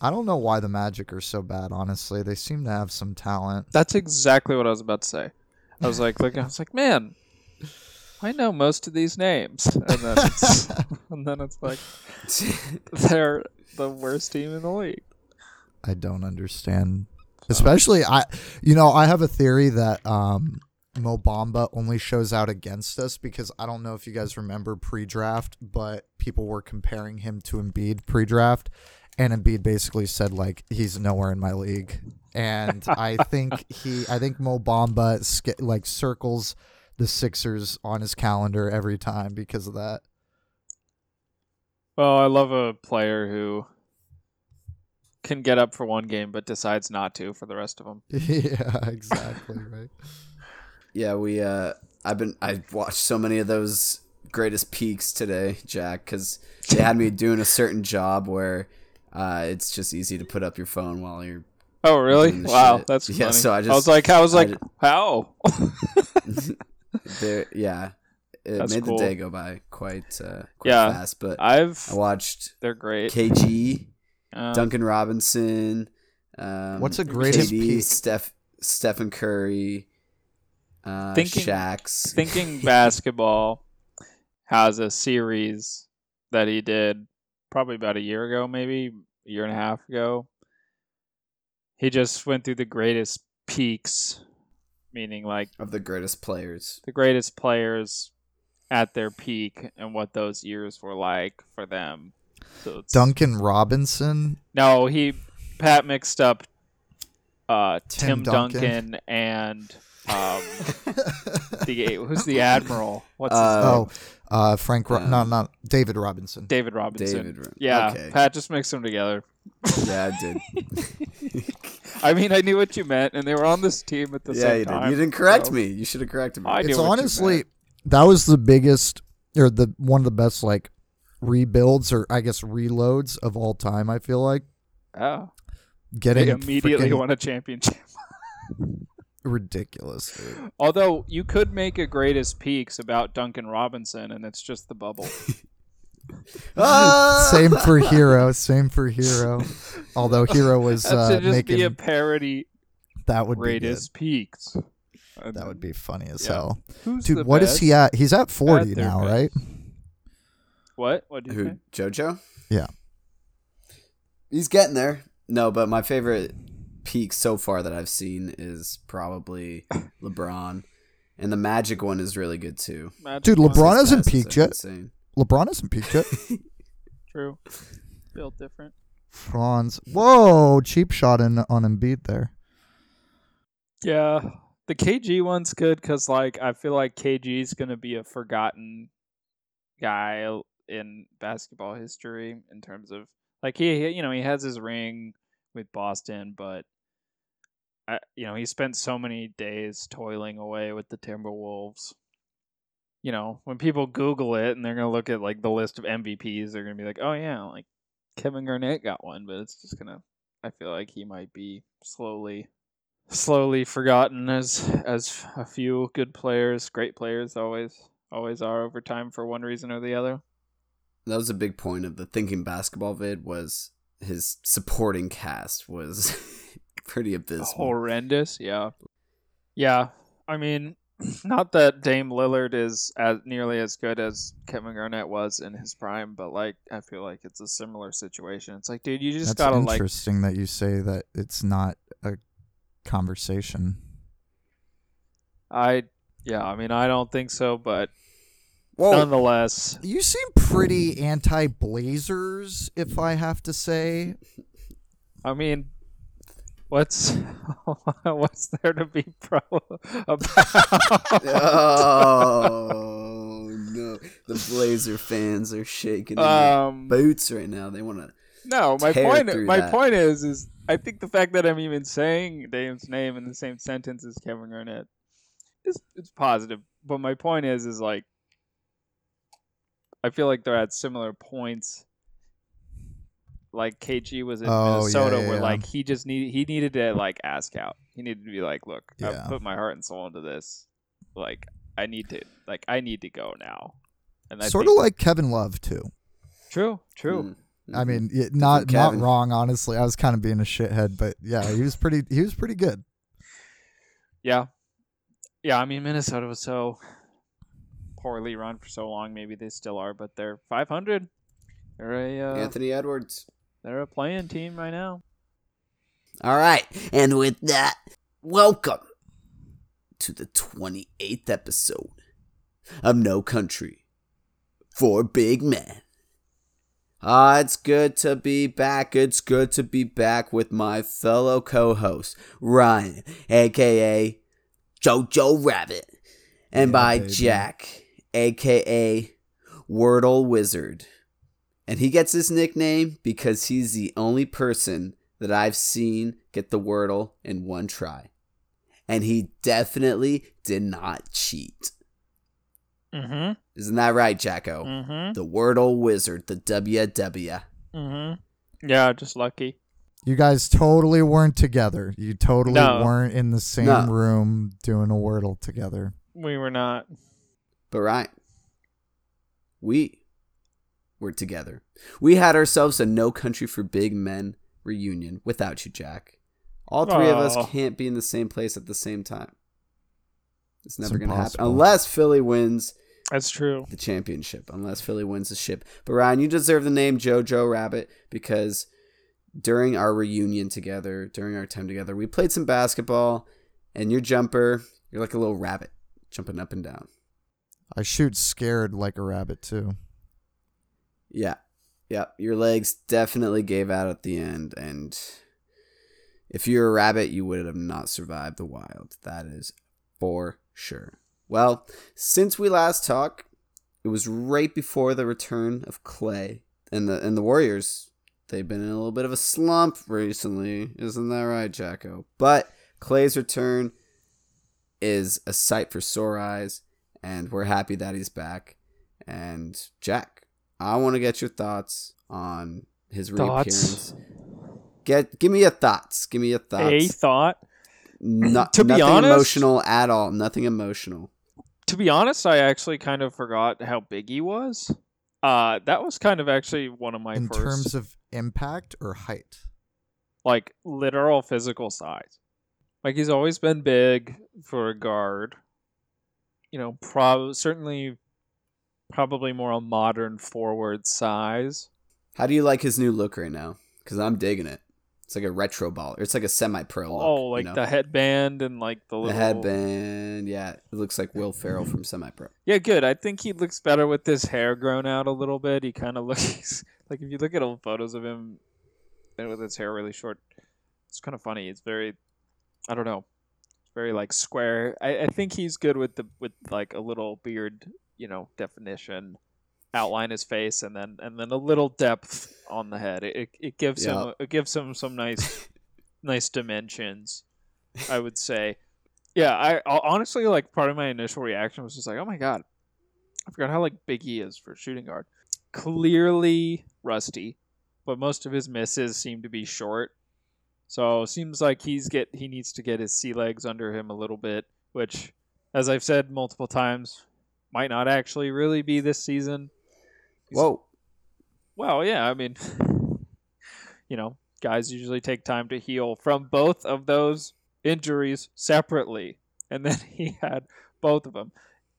I don't know why the Magic are so bad. Honestly, they seem to have some talent. That's exactly what I was about to say. I was like, look, I was like, man, I know most of these names, and then it's, and then it's like they're the worst team in the league. I don't understand. Especially I you know, I have a theory that um Mo Bamba only shows out against us because I don't know if you guys remember pre-draft, but people were comparing him to Embiid pre-draft and Embiid basically said like he's nowhere in my league. And I think he I think Mo Bamba sk- like circles the Sixers on his calendar every time because of that. Well, I love a player who can get up for one game but decides not to for the rest of them. yeah, exactly, right. Yeah, we. uh I've been. I watched so many of those greatest peaks today, Jack, because they had me doing a certain job where uh, it's just easy to put up your phone while you're. Oh, really? Wow, shit. that's Yeah, funny. so I just I was just- like, I was I like, how? there. Yeah, it That's made cool. the day go by quite uh, quite Yeah, fast. But I I've watched they're great. KG, Um, Duncan Robinson. Um, What's a greatest KD, peak? Steph, Stephen Curry, uh, Thinking- Shaq's. thinking basketball has a series that he did probably about a year ago, maybe a year and a half ago. He just went through the greatest peaks, meaning like of the greatest players. the greatest players at their peak and what those years were like for them. So it's, Duncan Robinson. no, he Pat mixed up uh, Tim Tim, Duncan. Duncan. and um, the who's the admiral? What's his Uh, name? Oh, uh, Frank. Ro- no, not David Robinson. David Robinson. David. Ro- Yeah, Okay. Pat just mixed them together. Yeah, I did. I mean, I knew what you meant, and they were on this team at the yeah, same you time. did. You didn't correct so- me. You should have corrected me. I it's honestly that was the biggest or the one of the best like rebuilds or I guess reloads of all time. I feel like Oh, getting they immediately freaking won a championship. ridiculous. Dude. Although you could make a greatest peaks about Duncan Robinson, and it's just the bubble. Ah! Same for Herro. Same for Herro. Although Herro was That uh, just making be a parody. that would be good. Greatest peaks. And That would be funny as Yeah. hell. Who's Dude, the what is he at? He's at 40 their now, best? right? What? What do you Who? think? JoJo? Yeah. He's getting there. No, but my favorite peak so far that I've seen is probably LeBron, and the Magic one is really good too. Magic Dude. LeBron His hasn't passes peaked yet. insane. LeBron hasn't peaked yet. True. Built different. Franz. Whoa, cheap shot in on Embiid there. Yeah, the KG one's good because like I feel like KG's gonna be a forgotten guy in basketball history in terms of like he, he- you know he has his ring with Boston, but I you know he spent so many days toiling away with the Timberwolves. You know when people Google it and they're gonna look at like the list of MVPs, they're gonna be like, oh yeah, like Kevin Garnett got one, but it's just gonna. I feel like he might be slowly slowly forgotten as as a few good players, great players always always are over time for one reason or the other. That was a big point of the thinking basketball vid was his supporting cast was pretty abysmal. Horrendous, yeah. Yeah. I mean, not that Dame Lillard is as nearly as good as Kevin Garnett was in his prime, but like I feel like it's a similar situation. It's like, dude, you just That's gotta like interesting that you say that it's not a conversation. I yeah, I mean I don't think so, but Whoa, nonetheless You seem pretty anti Blazers, if I have to say. I mean, what's what's there to be pro about? oh no, the Blazer fans are shaking in their um, boots right now. They want to. no, my point. My that. point is, is I think the fact that I'm even saying Dame's name in the same sentence as Kevin Garnett is it's positive. But my point is, is like, I feel like they're at similar points. Like KG was in Oh, Minnesota, yeah, where yeah. like he just need he needed to like ask out. He needed to be like, look, Yeah. I put my heart and soul into this. Like I need to, like I need to go now. And I Sort think- of like Kevin Love, too. true, true. Mm. I mean, it, not not wrong. Honestly, I was kind of being a shithead, but yeah, he was pretty. He was pretty good. Yeah. Yeah, I mean Minnesota was so poorly run for so long. Maybe they still are, but they're 500. They're a uh, Anthony Edwards. They're a playing team right now. All right, and with that, welcome to the 28th episode of No Country for Big Men. Ah, it's good to be back. It's good to be back with my fellow co-host Ryan, aka Jojo Rabbit, and Yeah, by baby. Jack, aka Wordle Wizard. And he gets his nickname because he's the only person that I've seen get the Wordle in one try. And he definitely did not cheat. Mm-hmm. Isn't that right, Jacko? Mm-hmm. The Wordle Wizard, the WW. Mm-hmm. Yeah, just lucky. You guys totally weren't together. You totally No. weren't in the same No. room doing a wordle together. We were not. But right, we were together. We had ourselves a No Country for Big Men reunion without you, Jack. All three of us can't be in the same place at the same time. It's never going to happen unless Philly wins That's true. the championship, unless Philly wins the ship. But Ryan, you deserve the name JoJo Rabbit because during our reunion together, during our time together, we played some basketball, and your jumper, you're like a little rabbit jumping up and down. I shoot scared like a rabbit too. Yeah. Yeah. Your legs definitely gave out at the end. And if you're a rabbit, you would have not survived the wild. That is for sure. Well, since we last talked, it was right before the return of Klay and the and the Warriors. They've been in a little bit of a slump recently, isn't that right, Jacko? But Klay's return is a sight for sore eyes, and we're happy that he's back. And Jack, I want to get your thoughts on his Thoughts? reappearance. Get give me your thoughts. Give me your thoughts. A thought. No- To be honest- emotional at all. Nothing emotional. To be honest, I actually kind of forgot how big he was. Uh, that was kind of actually one of my in first, terms of impact or height. like literal physical size. Like he's always been big for a guard. You know, prob certainly, probably more a modern forward size. How do you like his new look right now? Because I'm digging it. It's like a retro ball. It's like a semi-pro look. oh, like you know? the headband and like the the headband. Yeah, it looks like Will Ferrell from semi-pro. Yeah, good. I think he looks better with his hair grown out a little bit. He kind of looks like if you look at old photos of him and with his hair really short, it's kind of funny. It's very, I don't know, very like square. I, I think he's good with the with like a little beard, you know, definition, outline his face, and then and then a little depth on the head. It it, gives Yeah. him it gives him some nice nice dimensions. I would say. Yeah, I- honestly like part of my initial reaction was just like, oh my god, I forgot how like big he is for shooting guard. Clearly rusty, but most of his misses seem to be short. So seems like he's get he needs to get his sea legs under him a little bit, which, as I've said multiple times, might not actually really be this season. He's- Whoa. well, yeah, I mean, you know, guys usually take time to heal from both of those injuries separately, and then he had both of them.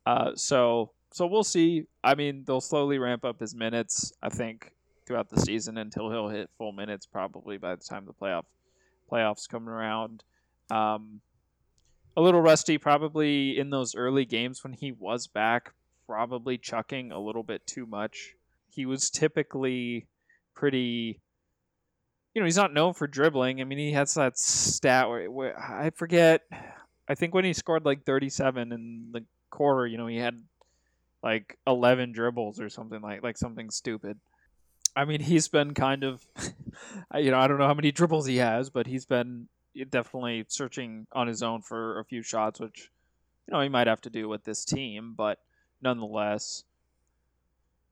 Uh, so, so we'll see. I mean, they'll slowly ramp up his minutes. I think throughout the season until he'll hit full minutes, probably by the time the playoff playoffs come around. Um, a little rusty, probably in those early games when he was back, probably chucking a little bit too much. He was typically pretty you know he's not known for dribbling. I mean he has that stat where, where i forget i think when he scored like 37 in the quarter you know he had like 11 dribbles or something like like something stupid. I mean he's been kind of you know i don't know how many dribbles he has but he's been definitely searching on his own for a few shots which you know he might have to do with this team but nonetheless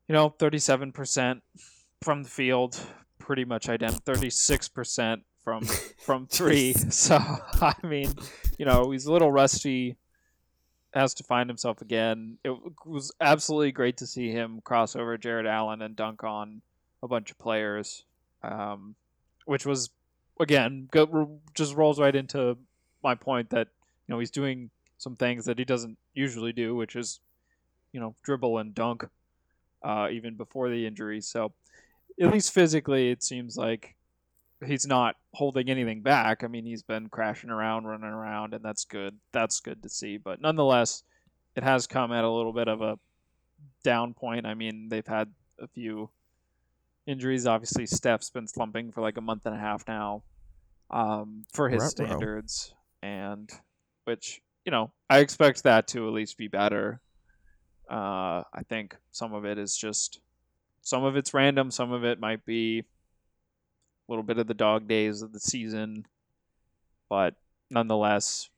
you know, 37% from the field, pretty much identical. 36% from from three. so I mean, you know, he's a little rusty. Has to find himself again. It was absolutely great to see him cross over Jarrett Allen and dunk on a bunch of players, um, which was again go, just rolls right into my point that you know he's doing some things that he doesn't usually do, which is you know dribble and dunk, uh, even before the injury. So at least physically, it seems like he's not holding anything back. I mean, he's been crashing around, running around, and that's good. That's good to see. But nonetheless, it has come at a little bit of a down point. I mean, they've had a few injuries. Obviously, Steph's been slumping for like a month and a half now, um, for his Ruh-roh. standards, and which you know I expect that to at least be better. Uh, I think some of it is just some of it's random, some of it might be a little bit of the dog days of the season, but nonetheless,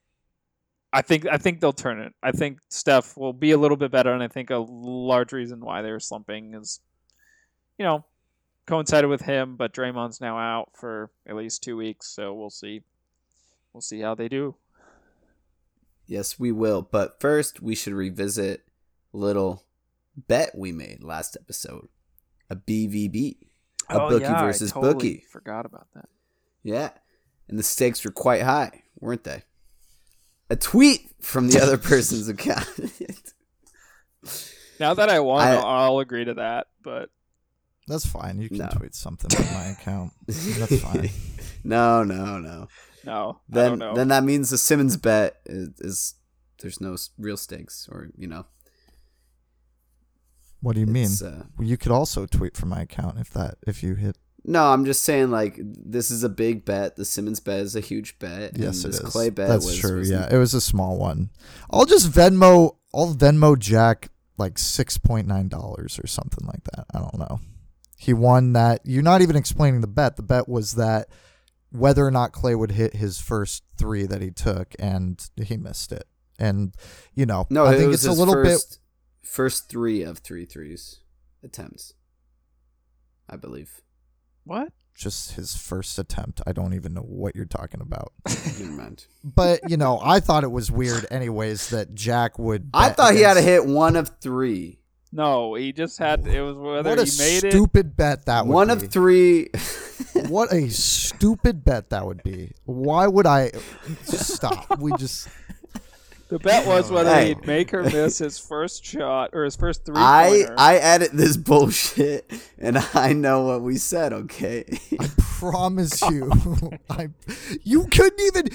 I think I think they'll turn it. I think Steph will be a little bit better, and I think a large reason why they're slumping is, you know, coincided with him. But Draymond's now out for at least two weeks, so we'll see. We'll see how they do. Yes, we will. But first, we should revisit little bet we made last episode. A BVB. A Oh, bookie yeah, I versus totally bookie. Forgot about that. Yeah. And the stakes were quite high, weren't they? A tweet from the other person's account. Now that I won, I- I'll agree to that. But That's fine. You can No. tweet something on my account. That's fine. no, no, no. no, I Then don't know. then that means the Simmons bet is, is there's no real stakes or, you know. What do you mean? uh, Well, you could also tweet from my account if that if you hit. No, I'm just saying like this is a big bet. The Simmons bet is a huge bet. Yes, and it this is. Klay bet That's was, true. was yeah, it was a small one. I'll just Venmo. I'll Venmo Jack like six point nine dollars or something like that. I don't know. He won that. You're not even explaining the bet. The bet was that whether or not Klay would hit his first three that he took, and he missed it. And you know, No, I think was it's a his little bit. first, first three of three threes attempts. I believe. what? Just his first attempt. I don't even know what you're talking about. Never mind. But you know, I thought it was weird, anyways, that Jack would. I bet thought he had to hit one of three. No, he just had. It was whether What a he made it. A stupid bet that would One be. of three. What a stupid bet that would be. Why would I stop? We just The bet was whether Hey. he'd make or miss his first shot or his first three I pointer. I edit this bullshit, and I know what we said. Okay. I promise you. I you couldn't even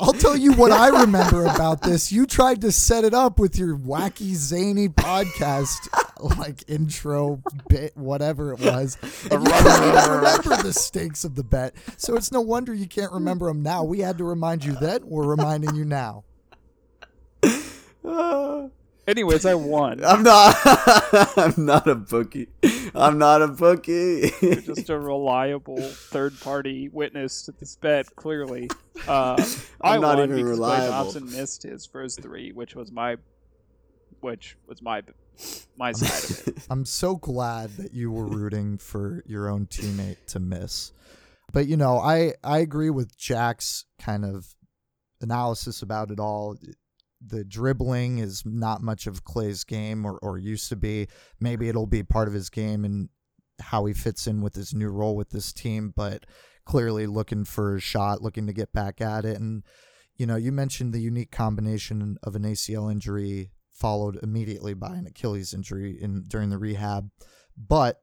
I'll tell you what I remember about this. You tried to set it up with your wacky zany podcast like intro bit whatever it was. And you even remember the stakes of the bet. So it's no wonder you can't remember them now. We had to remind you then. We're reminding you now. Anyways, I won. I'm not. I'm not a bookie. I'm not a bookie. You're just a reliable third party witness to this bet. Clearly, uh, I I'm not won even because Klay reliable. Thompson missed his first three, which was my, which was my, my side of it. I'm so glad that you were rooting for your own teammate to miss. But you know, I I agree with Jack's kind of analysis about it all. The dribbling is not much of Klay's game or, or used to be. Maybe it'll be part of his game and how he fits in with his new role with this team, but clearly looking for a shot, looking to get back at it. And, you know, you mentioned the unique combination of an ACL injury followed immediately by an Achilles injury in during the rehab. But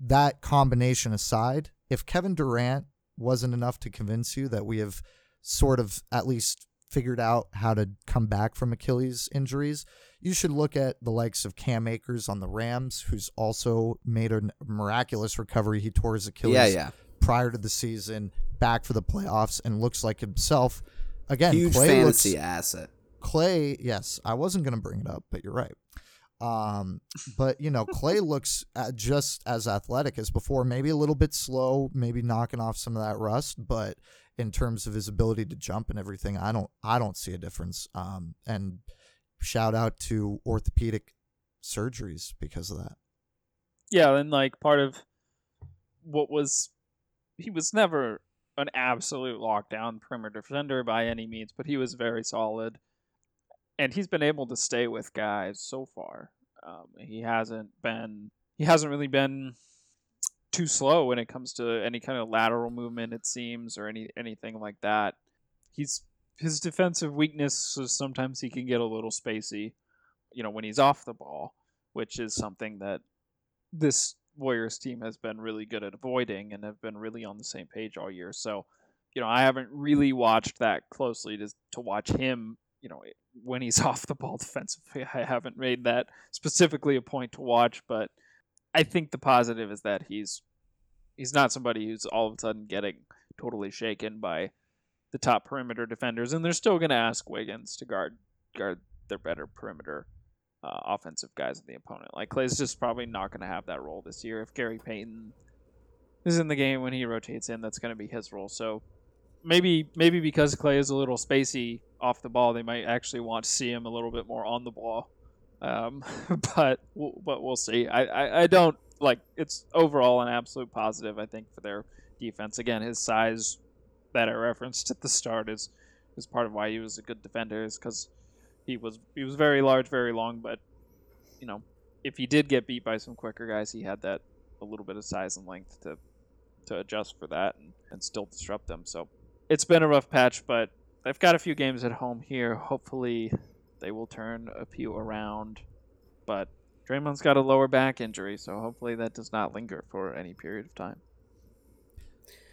that combination aside, if Kevin Durant wasn't enough to convince you that we have sort of at least figured out how to come back from Achilles injuries, you should look at the likes of Cam Akers on the Rams, who's also made a miraculous recovery. He tore his Achilles yeah, yeah. prior to the season, back for the playoffs, and looks like himself. Again, Huge Klay fantasy looks, asset. Klay, yes, I wasn't going to bring it up, but you're right. Um, but you know, Klay looks uh just as athletic as before. Maybe a little bit slow, maybe knocking off some of that rust, but in terms of his ability to jump and everything, I don't, I don't see a difference. Um, and shout out to orthopedic surgeries because of that. Yeah, and like part of what was he was never an absolute lockdown perimeter defender by any means, but he was very solid, and he's been able to stay with guys so far. Um, he hasn't been he hasn't really been too slow when it comes to any kind of lateral movement. It seems or any anything like that. He's his defensive weakness is sometimes he can get a little spacey, you know, when he's off the ball, which is something that this Warriors team has been really good at avoiding and have been really on the same page all year. So, you know, I haven't really watched that closely to to watch him, you know, when he's off the ball defensively. I haven't made that specifically a point to watch, but I think the positive is that he's he's not somebody who's all of a sudden getting totally shaken by the top perimeter defenders, and they're still going to ask Wiggins to guard guard their better perimeter uh, offensive guys in the opponent. Like Klay's just probably not going to have that role this year. If Gary Payton is in the game when he rotates in, that's going to be his role. So maybe maybe because Klay is a little spacey off the ball, they might actually want to see him a little bit more on the ball. Um, but but we'll see. I, I, I don't like it's overall an absolute positive. I think for their defense. Again, his size that I referenced at the start is is part of why he was a good defender. Is because he was he was very large, very long, but you know if he did get beat by some quicker guys, he had that a little bit of size and length to to adjust for that and, and still disrupt them. So it's been a rough patch, but I've got a few games at home here. Hopefully they will turn a few around. But Draymond's got a lower back injury, so hopefully that does not linger for any period of time.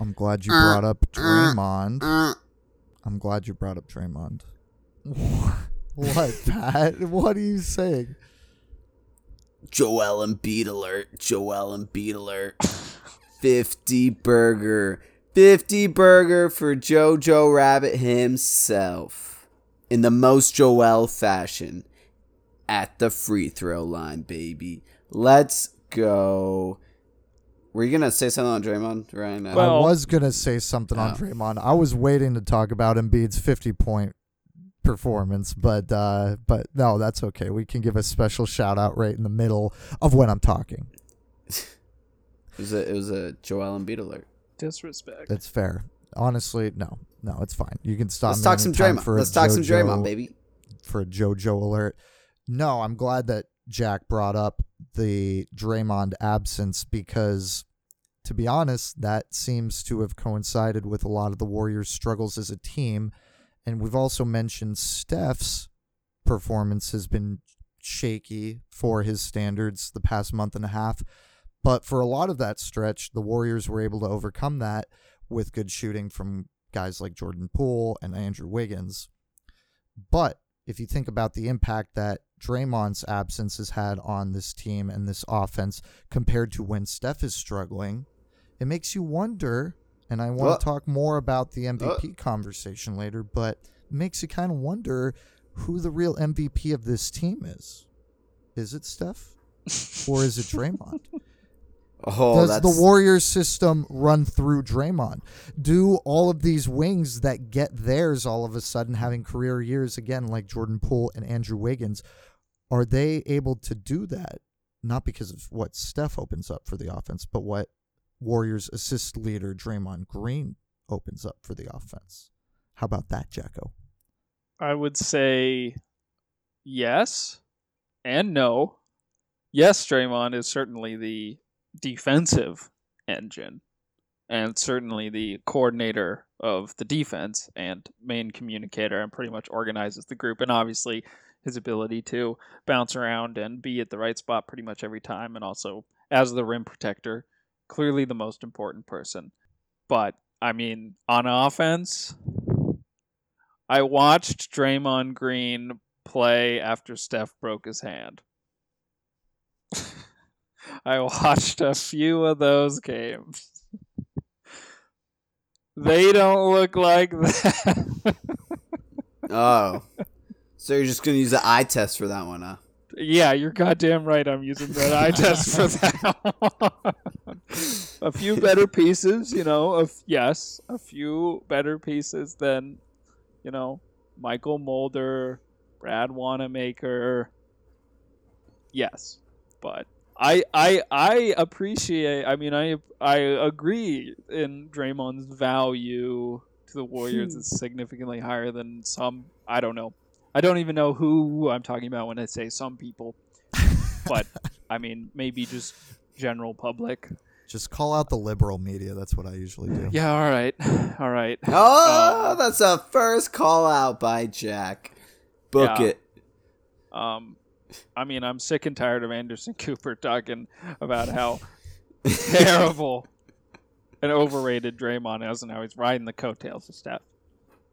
I'm glad you uh, brought up uh, Draymond. Uh. I'm glad you brought up Draymond. what, Pat? What are you saying? Joel Embiid alert. Joel Embiid alert. 50 burger. 50 burger for Jojo Rabbit himself. In the most Joel fashion. At the free throw line, baby. Let's go. Were you gonna say something on Draymond, Ryan? Uh, Well- I was gonna say something on Oh. Draymond. I was waiting to talk about Embiid's 50 point performance, but uh, but no, that's okay. We can give a special shout out right in the middle of when I'm talking. it was a it was a Joel Embiid alert. Disrespect. It's fair. Honestly, no, no, it's fine. You can stop. Let's talk some Draymond. Let's talk some JoJo Draymond, baby. for a JoJo alert. No, I'm glad that Jack brought up the Draymond absence because, to be honest, that seems to have coincided with a lot of the Warriors' struggles as a team. And we've also mentioned Steph's performance has been shaky for his standards the past month and a half. But for a lot of that stretch, the Warriors were able to overcome that with good shooting from guys like Jordan Poole and Andrew Wiggins. But if you think about the impact that Draymond's absence has had on this team and this offense compared to when Steph is struggling, it makes you wonder. And I want Well- to talk more about the uh, MVP conversation later, but it makes you kind of wonder who the real MVP of this team is. Is it Steph or is it Draymond? Oh, Does that's the Warriors system run through Draymond? Do all of these wings that get theirs all of a sudden having career years again, like Jordan Poole and Andrew Wiggins, are they able to do that? Not because of what Steph opens up for the offense, but what Warriors assist leader Draymond Green opens up for the offense. How about that, Jacko? I would say yes and no. Yes, Draymond is certainly the defensive engine and certainly the coordinator of the defense and main communicator and pretty much organizes the group and obviously his ability to bounce around and be at the right spot pretty much every time and also as the rim protector clearly the most important person but i mean on offense I watched Draymond Green play after Steph broke his hand. I watched a few of those games. They don't look like that. Oh. So you're just gonna use the eye test for that one, huh? yeah, you're goddamn right. I'm using that eye test for that. one. a few better pieces, you know. Of yes, a few better pieces than, you know, Mychal Mulder, Brad Wanamaker. Yes, but I I I appreciate. I mean, I I agree in Draymond's value to the Warriors is significantly higher than some. I don't know. I don't even know who I'm talking about when I say some people, but I mean maybe just general public. Just call out the liberal media. That's what I usually do. Yeah, all right. All right. Oh, Um, that's a first call out by Jack. Book Yeah. it. Um, I mean, I'm sick and tired of Anderson Cooper talking about how terrible and overrated Draymond is and how he's riding the coattails of Steph.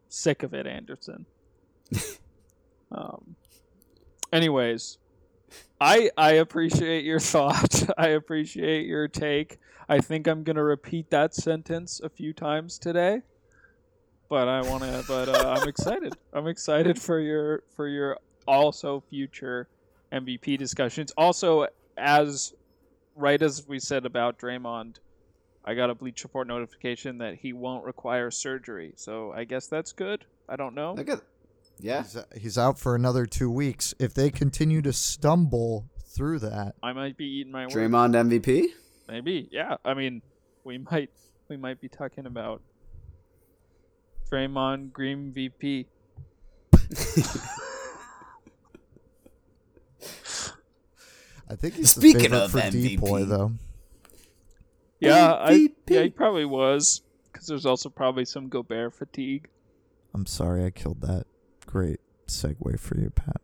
Sick of it, Anderson. um, anyways, I I appreciate your thought. I appreciate your take. I think I'm gonna repeat that sentence a few times today. But I want to. But uh, I'm excited. I'm excited for your for your also future MVP discussions. Also, as right as we said about Draymond, I got a Bleach Report notification that he won't require surgery. So I guess that's good. I don't know. Look at, yeah. He's, uh, he's out for another two weeks. If they continue to stumble through that, I might be eating my words. Draymond MVP. Maybe. Yeah. I mean, we might we might be talking about Draymond Green VP. I think he's Speaking the favorite of for MVP. DPOY though. Yeah, I, yeah, he probably was. Because there's also probably some Gobert fatigue. I'm sorry I killed that. Great segue for you, Pat.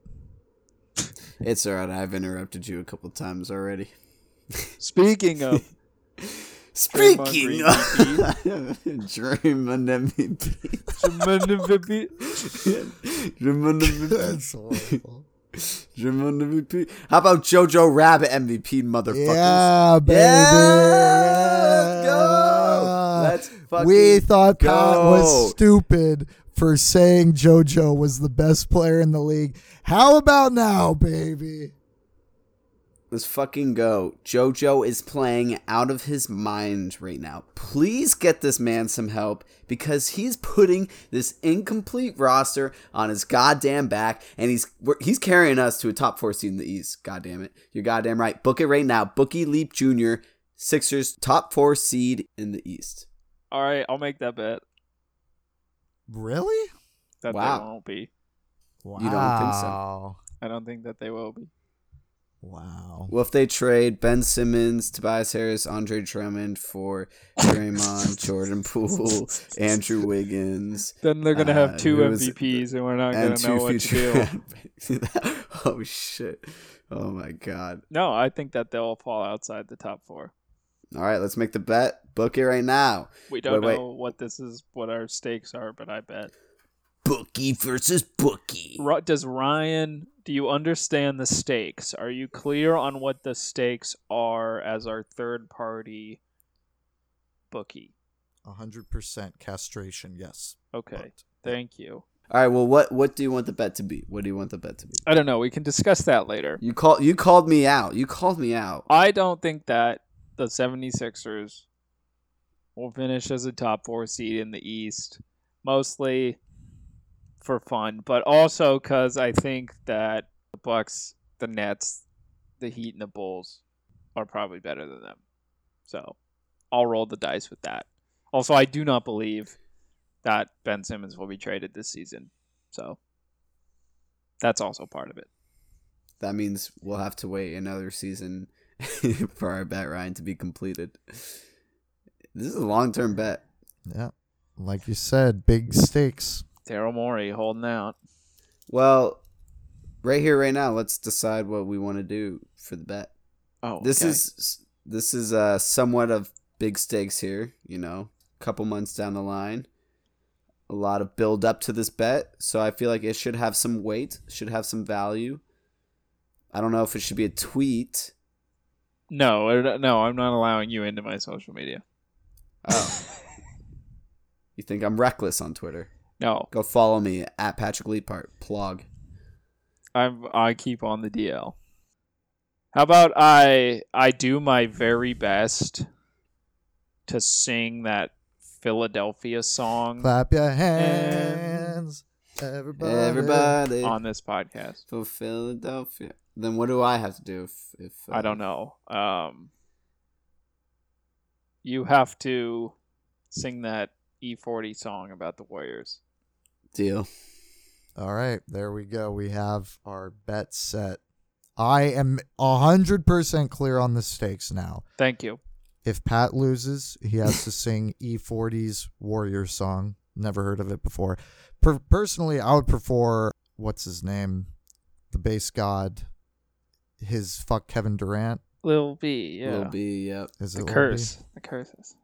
It's alright. I've interrupted you a couple times already. Speaking of, Speaking Green of Draymond MVP. Draymond VP, Draymond MVP. That's horrible. MVP. How about JoJo Rabbit MVP, motherfuckers? yeah, baby. Yeah, let's go. Let's fucking we thought Pat was stupid for saying JoJo was the best player in the league. How about now, baby? Let's fucking go. JoJo is playing out of his mind right now. Please get this man some help because he's putting this incomplete roster on his goddamn back and he's we're, he's carrying us to a top 4 seed in the East. Goddamn it. You're goddamn right. Book it right now. Bookie Leap Jr. Sixers top 4 seed in the East. all right, I'll make that bet. Really? That Wow. they won't be. Wow. You don't think so? I don't think that they will be. Wow. Well, if they trade Ben Simmons, Tobias Harris, Andre Drummond for Draymond, Jordan Poole, Andrew Wiggins, Then they're gonna have Uh, two MVPs, and we're not and gonna know what to do. oh shit! Oh my god! No, I think that they'll fall outside the top four. All right, let's make the bet. Book it right now. We don't Wait, wait. know what this is, what our stakes are, but I bet. Bookie versus Bookie. Does Ryan? Do you understand the stakes? Are you clear on what the stakes are as our third party bookie? 100% castration, yes. Okay, But- thank you. All right. Well, what what do you want the bet to be? What do you want the bet to be? I don't know. We can discuss that later. You call you called me out. You called me out. I don't think that the 76ers will finish as a top four seed in the East, mostly for fun, but also because I think that the Bucks, the Nets, the Heat, and the Bulls are probably better than them. So I'll roll the dice with that. Also, I do not believe that Ben Simmons will be traded this season. So that's also part of it. That means we'll have to wait another season for our bet, Ryan, to be completed. This is a long term bet. Yeah. Like you said, big stakes. Daryl Morey holding out. Well, right here, right now, let's decide what we want to do for the bet. Oh, This okay. is this is uh, somewhat of big stakes here. You know, a couple months down the line, a lot of build up to this bet, so I feel like it should have some weight, should have some value. I don't know if it should be a tweet. no, no. I'm not allowing you into my social media. Oh, you think I'm reckless on Twitter? No, Go follow me at Patrick Leapart. Plug. I'm. I keep on the DL. How about I? I do my very best to sing that Philadelphia song Clap your hands, everybody. Everybody on this podcast. for Philadelphia. Then what do I have to do if, if uh, I don't know. Um, you have to sing that E40 song about the Warriors. Deal. All right, there we go. We have our bet set. I am 100% clear on the stakes now. Thank you. if Pat loses, he has to sing E40's Warrior song. Never heard of it before. Per- personally, I would prefer what's his name, the bass god, his fuck Kevin Durant. Lil B, yeah. Will be yep. Is the it Lil B? curse. The curses.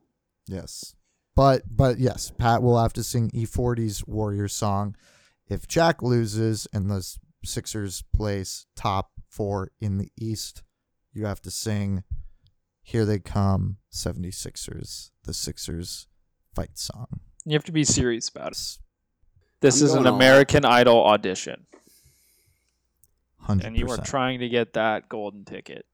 Yes. But but yes, Pat will have to sing E40's Warrior song. If Jack loses and the Sixers place top four in the East, you have to sing Here They Come 76ers, the Sixers fight song. You have to be serious about it. This I'm is an going all out. American Idol audition, 100%. and you are trying to get that golden ticket.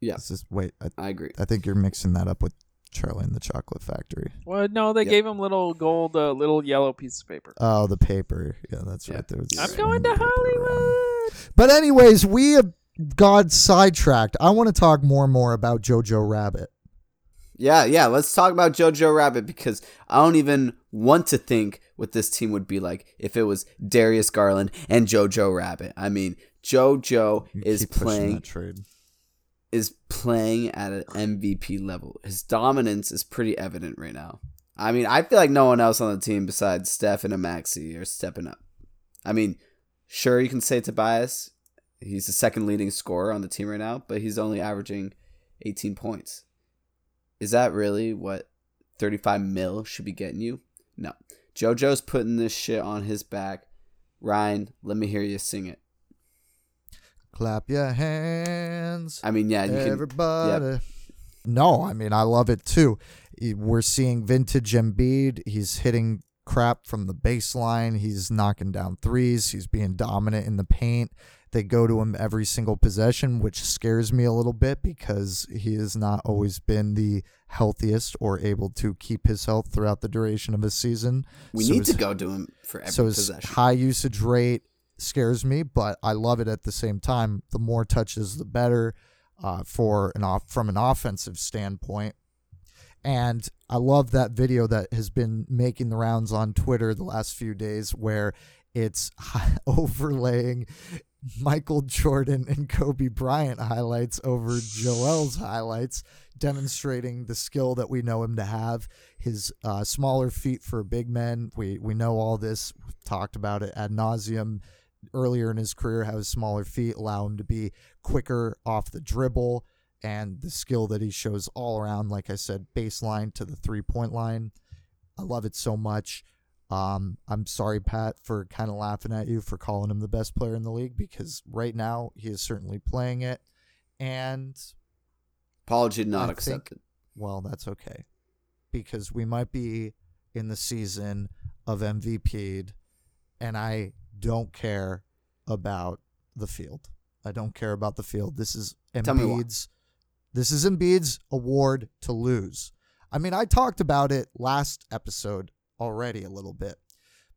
Yeah, This is, wait, I, I agree. I think you're mixing that up with Charlie and the Chocolate Factory. Well, no, they Yeah. gave him little gold, uh, little yellow piece of paper. Oh, the paper. Yeah, that's Yeah. right. There was I'm going to paper around. Hollywood. But anyways, we have got sidetracked. I want to talk more and more about Jojo Rabbit. Yeah, yeah. Let's talk about JoJo Rabbit because I don't even want to think what this team would be like if it was Darius Garland and JoJo Rabbit. I mean, JoJo You is playing that trade. Is playing at an MVP level. His dominance is pretty evident right now. I mean, I feel like no one else on the team besides Steph and Maxey are stepping up. I mean, sure you can say Tobias, he's the second leading scorer on the team right now, but he's only averaging 18 points. Is that really what 35 mil should be getting you? No. JoJo's putting this shit on his back. Ryan, let me hear you sing it. Clap your hands. I mean, yeah, you can. Everybody. No, I mean I love it too. We're seeing vintage Embiid. He's hitting crap from the baseline. He's knocking down threes. He's being dominant in the paint. They go to him every single possession, which scares me a little bit because he has not always been the healthiest or able to keep his health throughout the duration of a season. We So need his- to go to him for every so his possession. high usage rate scares me, but I love it at the same time. The more touches, the better uh, for an off from an offensive standpoint. And I love that video that has been making the rounds on Twitter the last few days, where it's overlaying Michael Jordan and Kobe Bryant highlights over Joel's highlights, demonstrating the skill that we know him to have. His uh, smaller feet for big men. We we know all this. We've talked about it ad nauseum earlier in his career. His smaller feet allow him to be quicker off the dribble, and the skill that he shows all around. Like I said, baseline to the three point line. I love it so much. Um, I'm sorry, Pat, for kind of laughing at you for calling him the best player in the league because right now he is certainly playing it. And, Apology not I accepted. well, that's okay because we might be in the season of MVP'd, and I don't care about the field. I don't care about the field. This is. Embiid's. This is Embiid's award to lose. I mean, I talked about it last episode already a little bit,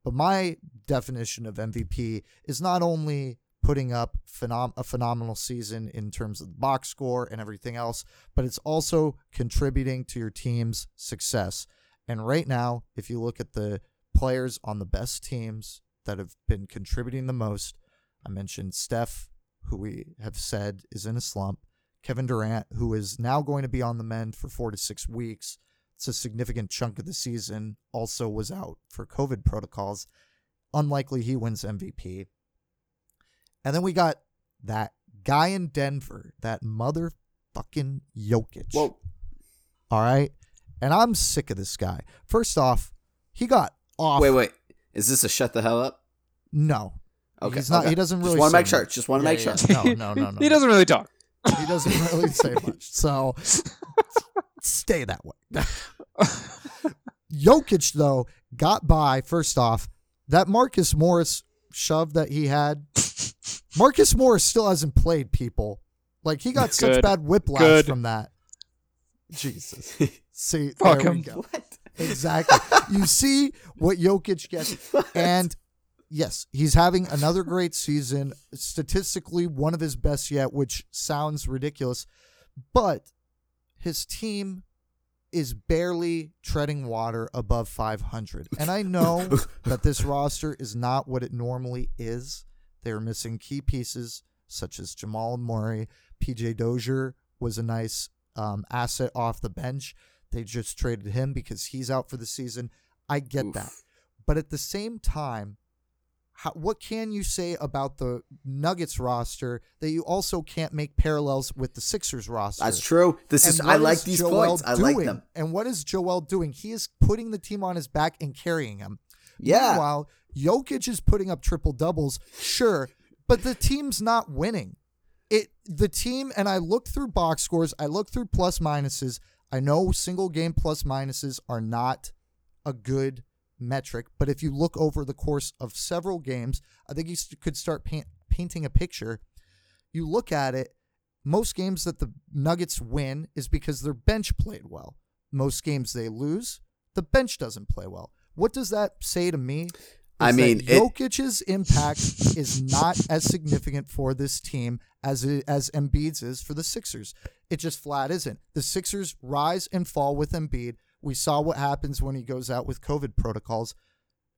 but my definition of MVP is not only putting up phenom- a phenomenal season in terms of the box score and everything else, but it's also contributing to your team's success. And right now, if you look at the players on the best teams that have been contributing the most, I mentioned Steph, who we have said is in a slump, Kevin Durant, who is now going to be on the mend for four to six weeks. It's a significant chunk of the season, also was out for COVID protocols. Unlikely he wins MVP. And then we got that guy in Denver, that motherfucking Jokic. Whoa. All right. And I'm sick of this guy. First off, he got off. Wait, wait. Is this a shut the hell up? No. Okay. He's not, okay. He doesn't really Just want to make sure. much. Just want to Yeah, make yeah. sure. No, no, no, no. he doesn't really talk. He doesn't really say much. So stay that way. Jokic, though, got by, first off, that Marcus Morris shove that he had. Marcus Morris still hasn't played people. Like, he got such bad whiplash Good. from that. Jesus. See, Fuck there we him. go. what? Exactly. you see what Jokic gets. And yes, he's having another great season. Statistically, one of his best yet, which sounds ridiculous. But his team is barely treading water above 500. And I know that this roster is not what it normally is. They're missing key pieces such as Jamal Murray. PJ Dozier was a nice um, asset off the bench. They just traded him because he's out for the season. I get Oof. that. But at the same time, how, what can you say about the Nuggets roster that you also can't make parallels with the Sixers roster? That's true. This is I like is these Joel points. I like them. And what is Joel doing? He is putting the team on his back and carrying him. Yeah. Meanwhile, Jokic is putting up triple doubles, sure, but the team's not winning. It the team and I look through box scores, I look through plus minuses. I know single game plus minuses are not a good metric, but if you look over the course of several games, I think you could start paint, painting a picture. You look at it, most games that the Nuggets win is because their bench played well. Most games they lose, the bench doesn't play well. What does that say to me? I that mean, it- Jokic's impact is not as significant for this team as it, as Embiid's is for the Sixers. It just flat isn't. The Sixers rise and fall with Embiid. We saw what happens when he goes out with COVID protocols.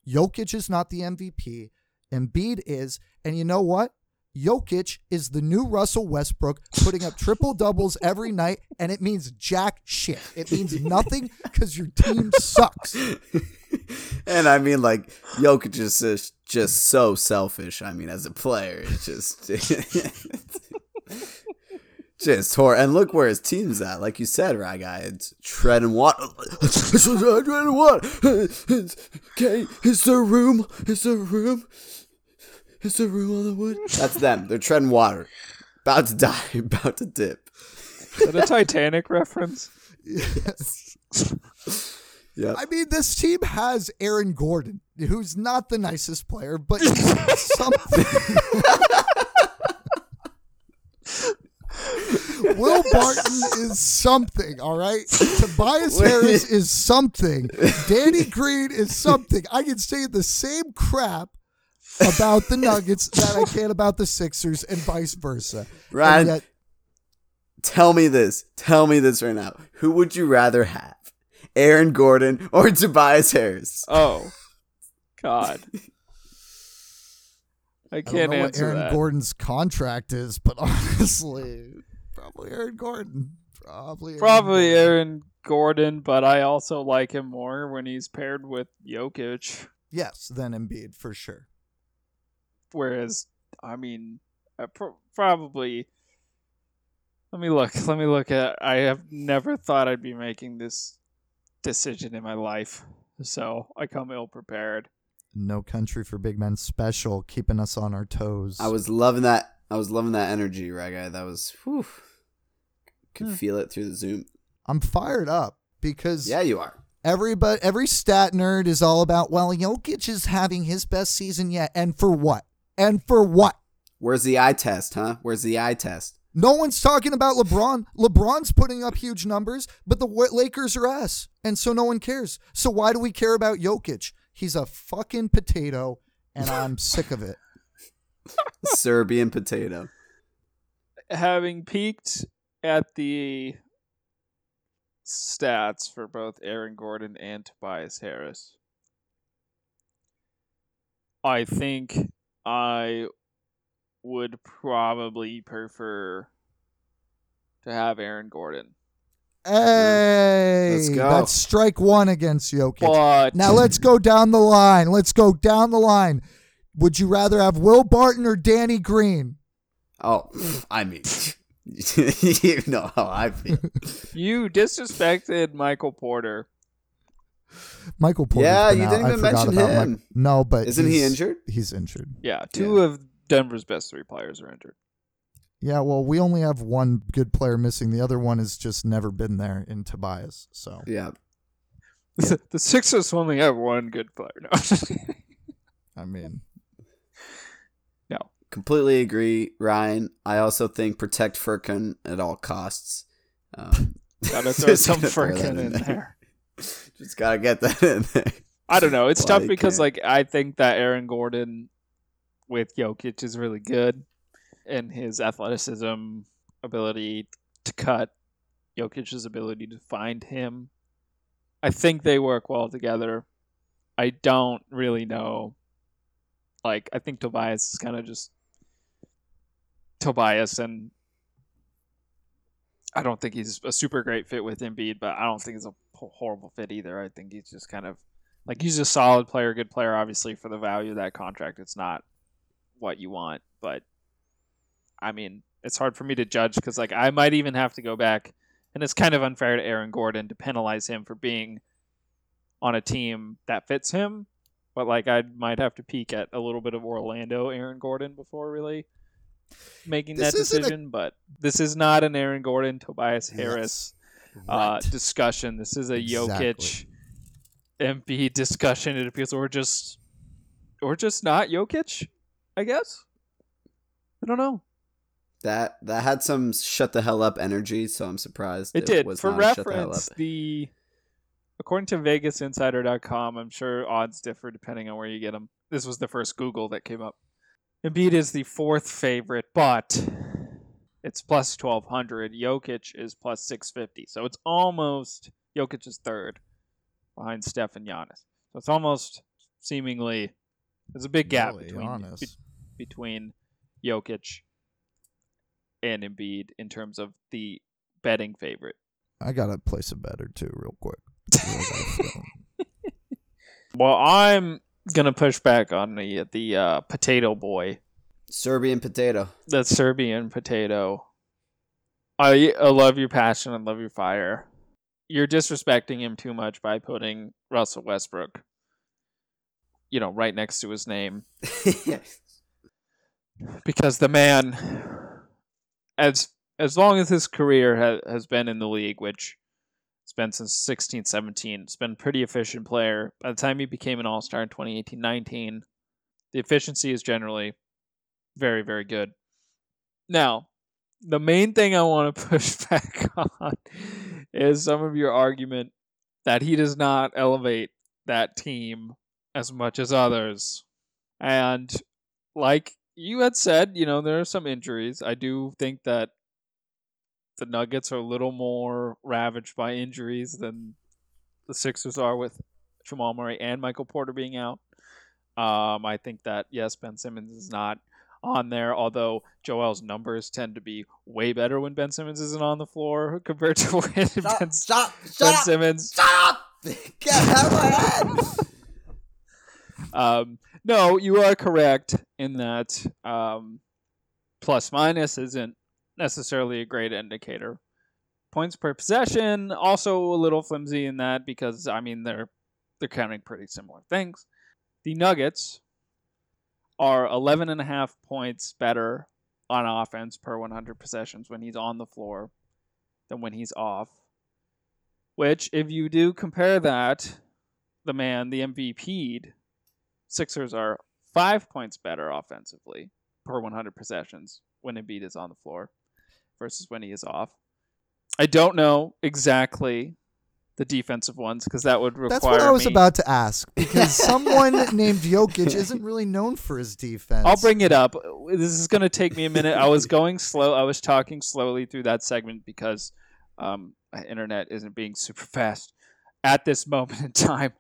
Jokic is not the MVP. Embiid is, and you know what? Jokic is the new Russell Westbrook, putting up triple doubles every night, and it means jack shit. It means nothing because your team sucks. And I mean, like Jokic is just, just so selfish. I mean, as a player, it's just just hor. And look where his team's at. Like you said, right, guy, it's treading water. treading water. Okay, is there room? Is there room? Is there room on the wood? That's them. They're treading water. About to die. About to dip. Is that a Titanic reference? Yes. I mean, this team has Aaron Gordon, who's not the nicest player, but something. Will Barton is something, all right? Tobias Harris is something. Danny Green is something. I can say the same crap about the Nuggets that I can about the Sixers and vice versa. Ryan, yet- Tell me this. Tell me this right now. Who would you rather have? Aaron Gordon or Tobias Harris? Oh, God. I I don't can't know what answer Aaron that. Gordon's contract is, but honestly, probably Aaron Gordon. Probably. Aaron Probably Gordon. Aaron Gordon, but I also like him more when he's paired with Jokic. Yes, then Embiid for sure. Whereas, I mean, I pro- probably. Let me look. Let me look at. I have never thought I'd be making this decision in my life, so I come ill prepared. No country for big men special, keeping us on our toes. I was loving that. I was loving that energy, right, guy? That was, whew. Could Hmm. feel it through the Zoom. I'm fired up because Yeah, you are. everybody, every stat nerd is all about. Well, Jokic is having his best season yet, and for what? And for what? Where's the eye test, huh? Where's the eye test? No one's talking about LeBron. LeBron's putting up huge numbers, but the Wa- Lakers are ass, and so no one cares. So why do we care about Jokic? He's a fucking potato, and I'm sick of it. Serbian potato. having peeked at the stats for both Aaron Gordon and Tobias Harris, I think I would probably prefer to have Aaron Gordon. Hey, Let's go. that's strike one against Jokic. But Now let's go down the line. Let's go down the line. Would you rather have Will Barton or Danny Green? Oh, I mean, you know how I feel. you disrespected Michael Porter. Michael Porter. Yeah, you didn't even mention him. no, but Isn't he injured? He's injured. Yeah, two of Denver's best three players are injured. Yeah, well, we only have one good player missing. The other one has just never been there in Tobias. So Yeah. the Sixers only have one good player. No. I mean, Completely agree, Ryan. I also think protect Furkan at all costs. Um, Gotta throw some gotta throw that Furkan in there. Just gotta get that in there. I don't know. It's Why tough because can't. like I think that Aaron Gordon with Jokic is really good, and his athleticism, ability to cut, Jokic's ability to find him. I think they work well together. I don't really know. Like I think Tobias is kind of just Tobias, and I don't think he's a super great fit with Embiid, but I don't think he's a horrible fit either. I think he's just kind of like he's a solid player, good player. Obviously, for the value of that contract, it's not what you want, but I mean, it's hard for me to judge because like I might even have to go back, and it's kind of unfair to Aaron Gordon to penalize him for being on a team that fits him. But like I might have to peek at a little bit of Orlando Aaron Gordon before really making this that decision. A... But this is not an Aaron Gordon Tobias Harris yes. Uh, right. uh, discussion. This is a exactly. Jokic Embiid discussion. It appears, or just, or just not Jokic. I guess. I don't know. That that had some shut the hell up energy, so I'm surprised. It, it did. For reference, the, the according to VegasInsider.com, I'm sure odds differ depending on where you get them. This was the first Google that came up. Embiid is the fourth favorite, but it's plus 1200. Jokic is plus 650. So it's almost Jokic is third behind Steph and Giannis. So it's almost seemingly there's a big gap really between be, between Jokic and Embiid in terms of the betting favorite. I gotta place a better too, real quick. well, I'm gonna push back on the the uh, potato boy, Serbian potato. The Serbian potato. I, I love your passion. I love your fire. You're disrespecting him too much by putting Russell Westbrook, you know, right next to his name. because the man, as as long as his career has has been in the league, which it's been since 16 17. It's been a pretty efficient player. By the time he became an all star in 2018 19, the efficiency is generally very, very good. Now, the main thing I want to push back on is some of your argument that he does not elevate that team as much as others. And like you had said, you know, there are some injuries. I do think that the Nuggets are a little more ravaged by injuries than the Sixers are with Jamal Murray and Michael Porter being out. Um, I think that yes, Ben Simmons is not on there, although Joel's numbers tend to be way better when Ben Simmons isn't on the floor compared to when stop, Ben, stop, ben Simmons. Stop! Get out of my head. um, no, you are correct in that um, plus minus isn't necessarily a great indicator. Points per possession also a little flimsy in that because I mean they're they're counting pretty similar things. The Nuggets are 11 and a half points better on offense per 100 possessions when he's on the floor than when he's off. Which, if you do compare that, the man, the MVP'd, Sixers are five points better offensively per 100 possessions when Embiid is on the floor versus when he is off. I don't know exactly the defensive ones because that would require. That's what I was me... about to ask because someone named Jokic isn't really known for his defense. I'll bring it up. This is going to take me a minute. I was going slow. I was talking slowly through that segment because um, internet isn't being super fast at this moment in time.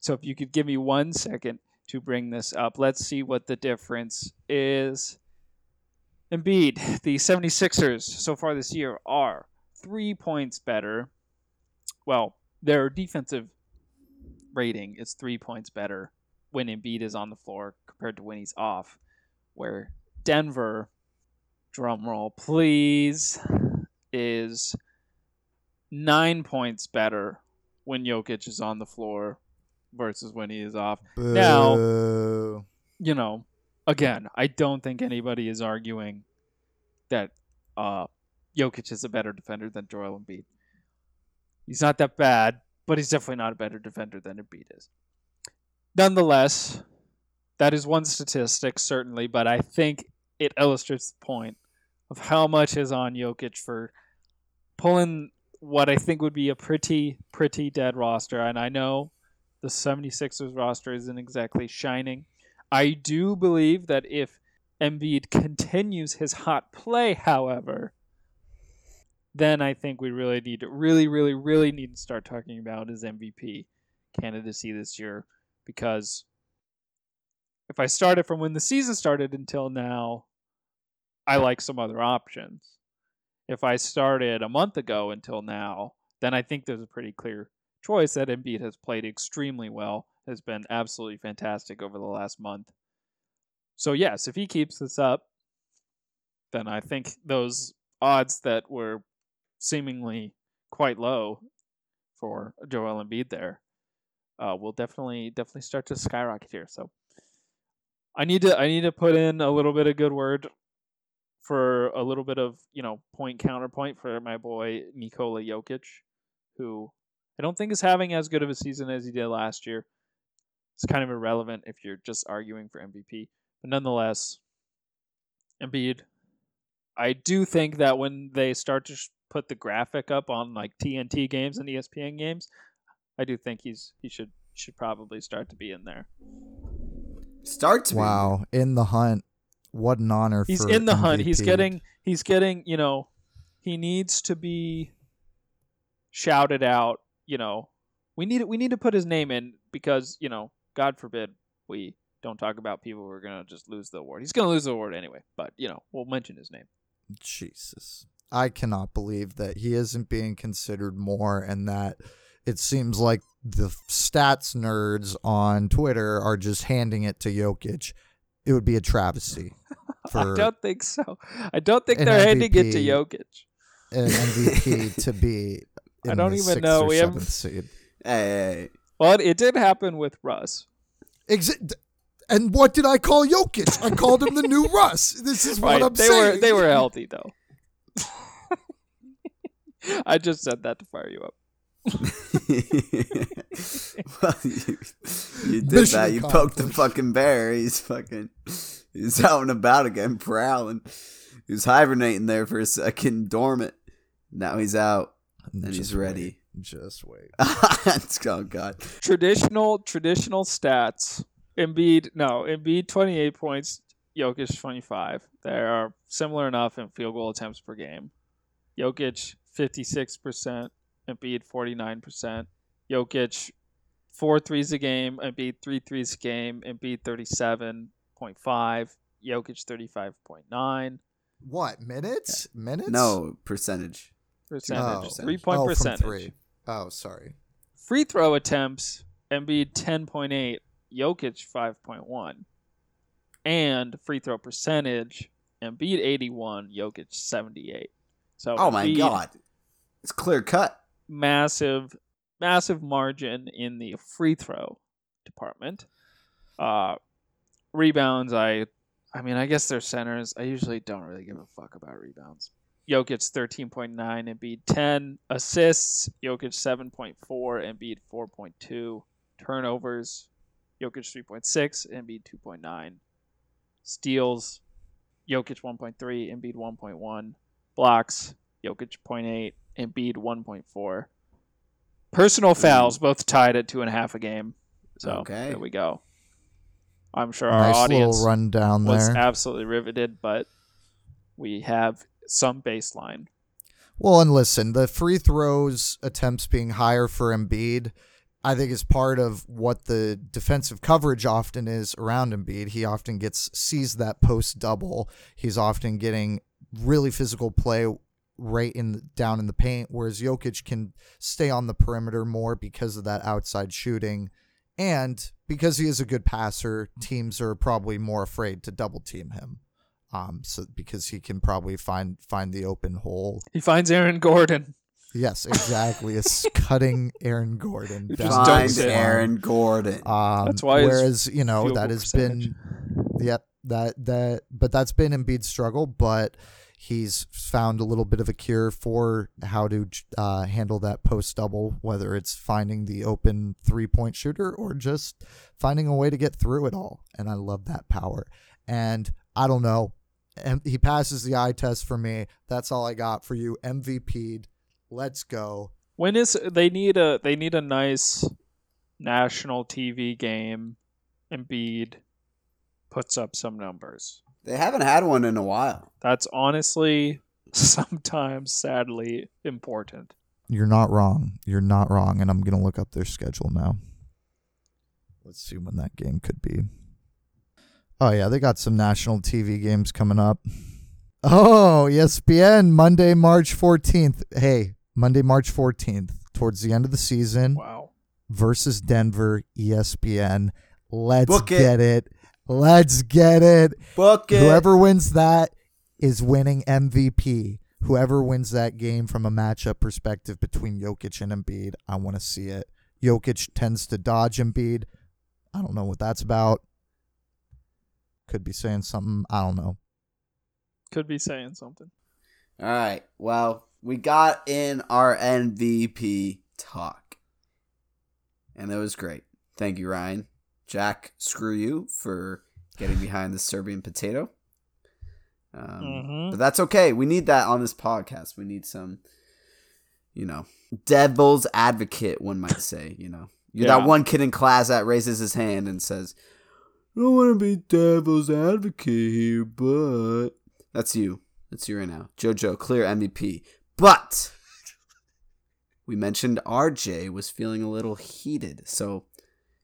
So if you could give me one second to bring this up, let's see what the difference is. Embiid, the 76ers so far this year are three points better. Well, their defensive rating is three points better when Embiid is on the floor compared to when he's off. Where Denver, drumroll please, is nine points better when Jokic is on the floor versus when he is off. Boo. Now, you know, again, I don't think anybody is arguing that uh, Jokic is a better defender than Joel Embiid. He's not that bad, but he's definitely not a better defender than Embiid is. Nonetheless, that is one statistic, certainly, but I think it illustrates the point of how much is on Jokic for pulling what I think would be a pretty, pretty dead roster. And I know the 76ers roster isn't exactly shining. I do believe that if Embiid continues his hot play, however, then I think we really need to really, really, really need to start talking about his MVP candidacy this year because if I started from when the season started until now, I like some other options. if I started a month ago until now, then I think there's a pretty clear choice that Embiid has played extremely well, has been absolutely fantastic over the last month. So yes, if he keeps this up, then I think those odds that were seemingly quite low for Joel Embiid there uh, will definitely definitely start to skyrocket here. So I need to I need to put in a little bit of good word for a little bit of you know point counterpoint for my boy Nikola Jokic, who I don't think is having as good of a season as he did last year. It's kind of irrelevant if you're just arguing for MVP, but nonetheless, Embiid. I do think that when they start to sh- put the graphic up on like TNT games and ESPN games, I do think he's he should should probably start to be in there. Start to be. Wow, in the hunt. What an honor He's for in the hunt. He's getting he's getting, you know, he needs to be shouted out, you know. We need we need to put his name in because, you know, God forbid we don't talk about people who are going to just lose the award. He's going to lose the award anyway, but, you know, we'll mention his name. Jesus. I cannot believe that he isn't being considered more and that it seems like the stats nerds on Twitter are just handing it to Jokic. It would be a travesty I don't think so. I don't think they're handing it to MVP. Jokic. an MVP to be I don't the even sixth know. or We have- seventh seed. Hey, hey, hey. Well, it, it did happen with Russ. Exa- and what did I call Jokic? I called him the new Russ. This is what Right. I'm they saying. were they were healthy though. I just said that to fire you up. well, you, you did Mission that. You poked the fucking bear. He's fucking. He's out and about again, prowling. He was hibernating there for a second, dormant. Now he's out and he's Just ready. wait. Just wait. oh god. Traditional traditional stats. Embiid no, Embiid twenty eight points, Jokic twenty five. They are similar enough in field goal attempts per game. Jokic fifty six percent, Embiid forty nine percent. Jokic four threes a game, Embiid three threes a game, Embiid thirty seven point five, Jokic thirty five point nine. What minutes? Minutes? No percentage. Percentage. Oh. Three point oh, percentage. From three. Oh, sorry. Free throw attempts, Embiid 10.8, Jokic 5.1. And free throw percentage, Embiid 81, Jokic 78. So Oh my Embiid, god. It's clear cut. massive massive margin in the free throw department. Uh rebounds I I mean I guess they're centers. I usually don't really give a fuck about rebounds. Jokic 13.9, and Embiid 10 assists, Jokic 7.4, and Embiid 4.2 turnovers, Jokic 3.6, and Embiid 2.9 steals, Jokic 1.3, and Embiid 1.1 blocks, Jokic 0.8, Embiid 1.4. Personal hmm. fouls both tied at two and a half a game. So Okay. there we go. I'm sure our nice audience little rundown was there. absolutely riveted, but we have some baseline. Well, and listen, the free throws attempts being higher for Embiid, I think is part of what the defensive coverage often is around Embiid. He often gets sees that post double. He's often getting really physical play right in down in the paint, whereas Jokic can stay on the perimeter more because of that outside shooting. And because he is a good passer, teams are probably more afraid to double team him. Um, so because he can probably find find the open hole He finds Aaron Gordon. Yes, exactly. It's cutting Aaron Gordon. Who just the Find dunks it. Aaron Gordon. Um, That's why whereas you know field that goal has been, yep, that that, but that's been Embiid's struggle. But he's found a little bit of a cure for how to uh, handle that post double, whether it's finding the open three point shooter or just finding a way to get through it all. And I love that power. And I don't know, and he passes the eye test for me. That's all I got for you. MVP'd. Let's go. When is they need a they need a nice national TV game. Embiid puts up some numbers. They haven't had one in a while. That's honestly sometimes sadly important. You're not wrong. You're not wrong. And I'm going to look up their schedule now. Let's see when that game could be. Oh, yeah. They got some national TV games coming up. Oh, ESPN Monday, March 14th. Hey, Monday, March 14th, towards the end of the season Wow. versus Denver, ESPN. Let's Book it. get it. Let's get it. Book it. Whoever wins that is winning MVP. Whoever wins that game from a matchup perspective between Jokic and Embiid, I want to see it. Jokic tends to dodge Embiid. I don't know what that's about. Could be saying something. I don't know. Could be saying something. All right. Well, we got in our MVP talk, and that was great. Thank you, Ryan. Jack, screw you for getting behind the Serbian potato. Um, Mhm. But that's okay. We need that on this podcast. We need some, you know, devil's advocate, one might say. You know, you're Yeah. that one kid in class that raises his hand and says, I don't want to be devil's advocate here, but. That's you. That's you right now. JoJo, clear MVP. But we mentioned RJ was feeling a little heated. So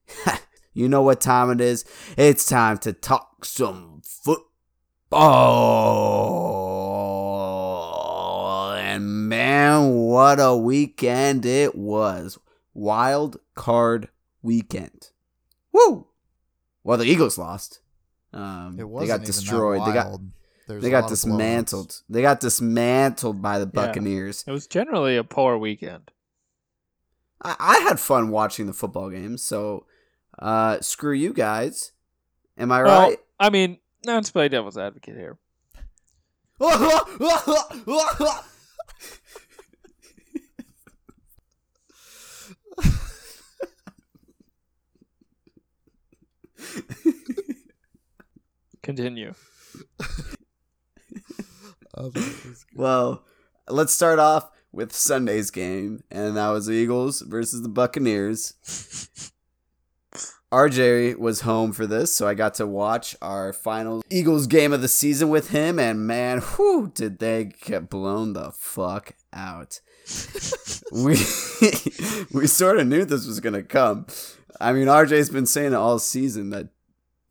you know what time it is. It's time to talk some football. And man, what a weekend it was. Wild card weekend. Woo! Well, the Eagles lost. Um, It they wasn't got even destroyed. That They got. There's they got lot of blowouts. dismantled. They got dismantled by the Yeah. Buccaneers. It was generally a poor weekend. I, I had fun watching the football games, so uh, screw you guys. Am I Well, right? I mean, let's play devil's advocate here. Continue. Oh, that was good. well, let's start off with Sunday's game, and that was the Eagles versus the Buccaneers. RJ was home for this, so I got to watch our final Eagles game of the season with him, and man, whew, did they get blown the fuck out. we we sort of knew this was gonna come. I mean, RJ's been saying it all season that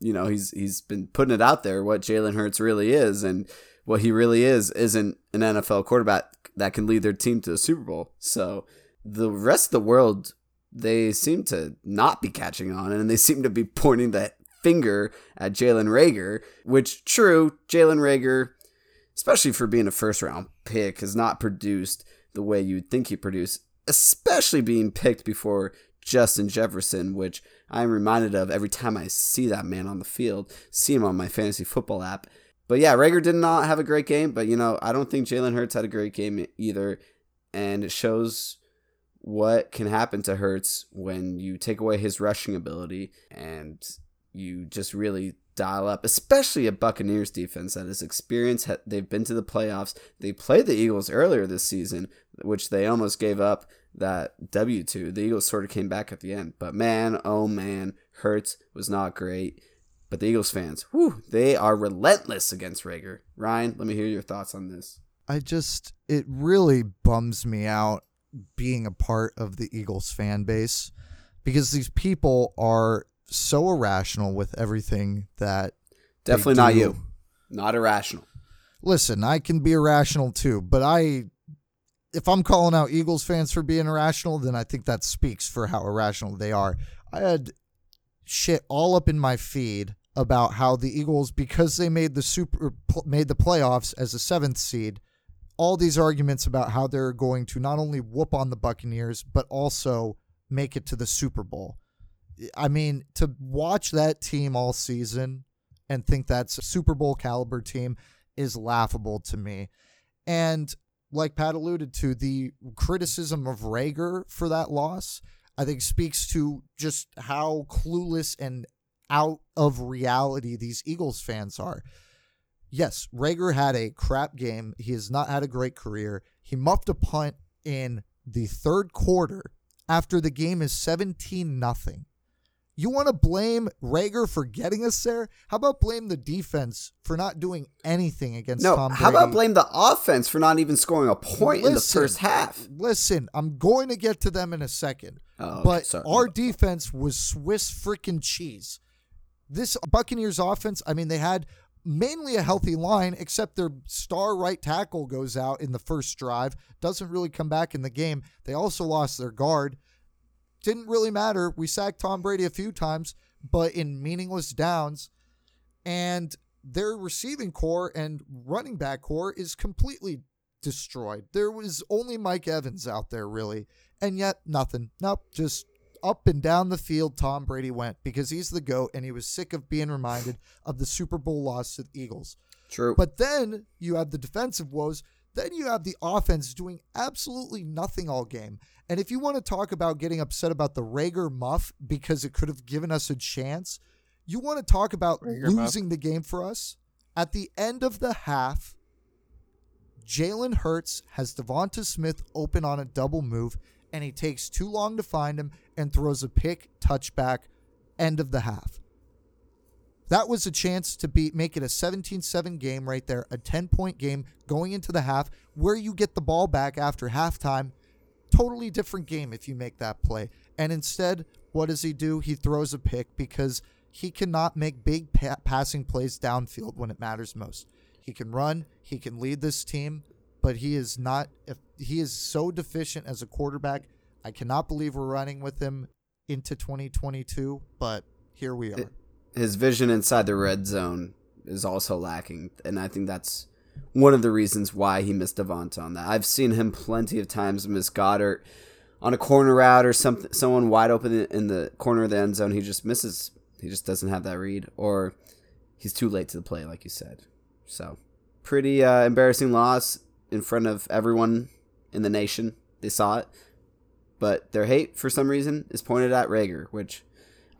you know he's he's been putting it out there what Jalen Hurts really is, and what he really is isn't an NFL quarterback that can lead their team to the Super Bowl. So the rest of the world they seem to not be catching on, and they seem to be pointing that finger at Jalen Reagor, which true, Jalen Reagor, especially for being a first round pick, has not produced the way you'd think he produced, especially being picked before Justin Jefferson, which I'm reminded of every time I see that man on the field, see him on my fantasy football app. But yeah, Reagor did not have a great game, but you know, I don't think Jalen Hurts had a great game either. And it shows what can happen to Hurts when you take away his rushing ability and you just really dial up, especially a Buccaneers defense that is experienced. They've been to the playoffs. They played the Eagles earlier this season, which they almost gave up that W two. The Eagles sort of came back at the end. But man, oh man, Hurts was not great. But the Eagles fans, whew, they are relentless against Reagor. Ryan, let me hear your thoughts on this. I just it really bums me out being a part of the Eagles fan base because these people are so irrational with everything that Definitely not you. Not irrational. Listen, I can be irrational too, but I if I'm calling out Eagles fans for being irrational, then I think that speaks for how irrational they are. I had shit all up in my feed about how the Eagles because they made the super made the playoffs as a 7th seed, all these arguments about how they're going to not only whoop on the Buccaneers but also make it to the Super Bowl. I mean, to watch that team all season and think that's a Super Bowl caliber team is laughable to me. And like Pat alluded to, the criticism of Reagor for that loss, I think speaks to just how clueless and out of reality these Eagles fans are. Yes, Reagor had a crap game. He has not had a great career. He muffed a punt in the third quarter after the game is 17 nothing. You want to blame Reagor for getting us there? How about blame the defense for not doing anything against No, Tom Brady? how about blame the offense for not even scoring a point in the first half? Listen, I'm going to get to them in a second. Oh, but sorry. our defense was Swiss freaking cheese. This Buccaneers offense, I mean, they had mainly a healthy line, except their star right tackle goes out in the first drive, doesn't really come back in the game. They also lost their guard. Didn't really matter. We sacked Tom Brady a few times, but in meaningless downs. And their receiving corps and running back corps is completely destroyed. There was only Mike Evans out there, really. And yet, nothing. Nope, just up and down the field Tom Brady went because he's the GOAT and he was sick of being reminded of the Super Bowl loss to the Eagles. True. But then you have the defensive woes. Then you have the offense doing absolutely nothing all game. And if you want to talk about getting upset about the Reagor muff because it could have given us a chance, you want to talk about Reagor losing the game for us? At the end of the half, Jalen Hurts has Devonta Smith open on a double move, and he takes too long to find him and throws a pick touchback end of the half. That was a chance to be make it a 17-7 game right there, a 10-point game going into the half where you get the ball back after halftime. Totally different game if you make that play. And instead, what does he do? He throws a pick because he cannot make big pa- passing plays downfield when it matters most. He can run, he can lead this team, but he is not if he is so deficient as a quarterback. I cannot believe we're running with him into 2022, but here we are. His vision inside the red zone is also lacking, and I think that's one of the reasons why he missed Devonta on that. I've seen him plenty of times miss Goedert on a corner route or something, someone wide open in the corner of the end zone. He just misses. He just doesn't have that read, or he's too late to the play, like you said. So, pretty uh, embarrassing loss in front of everyone in the nation. They saw it, but their hate for some reason is pointed at Reagor, which.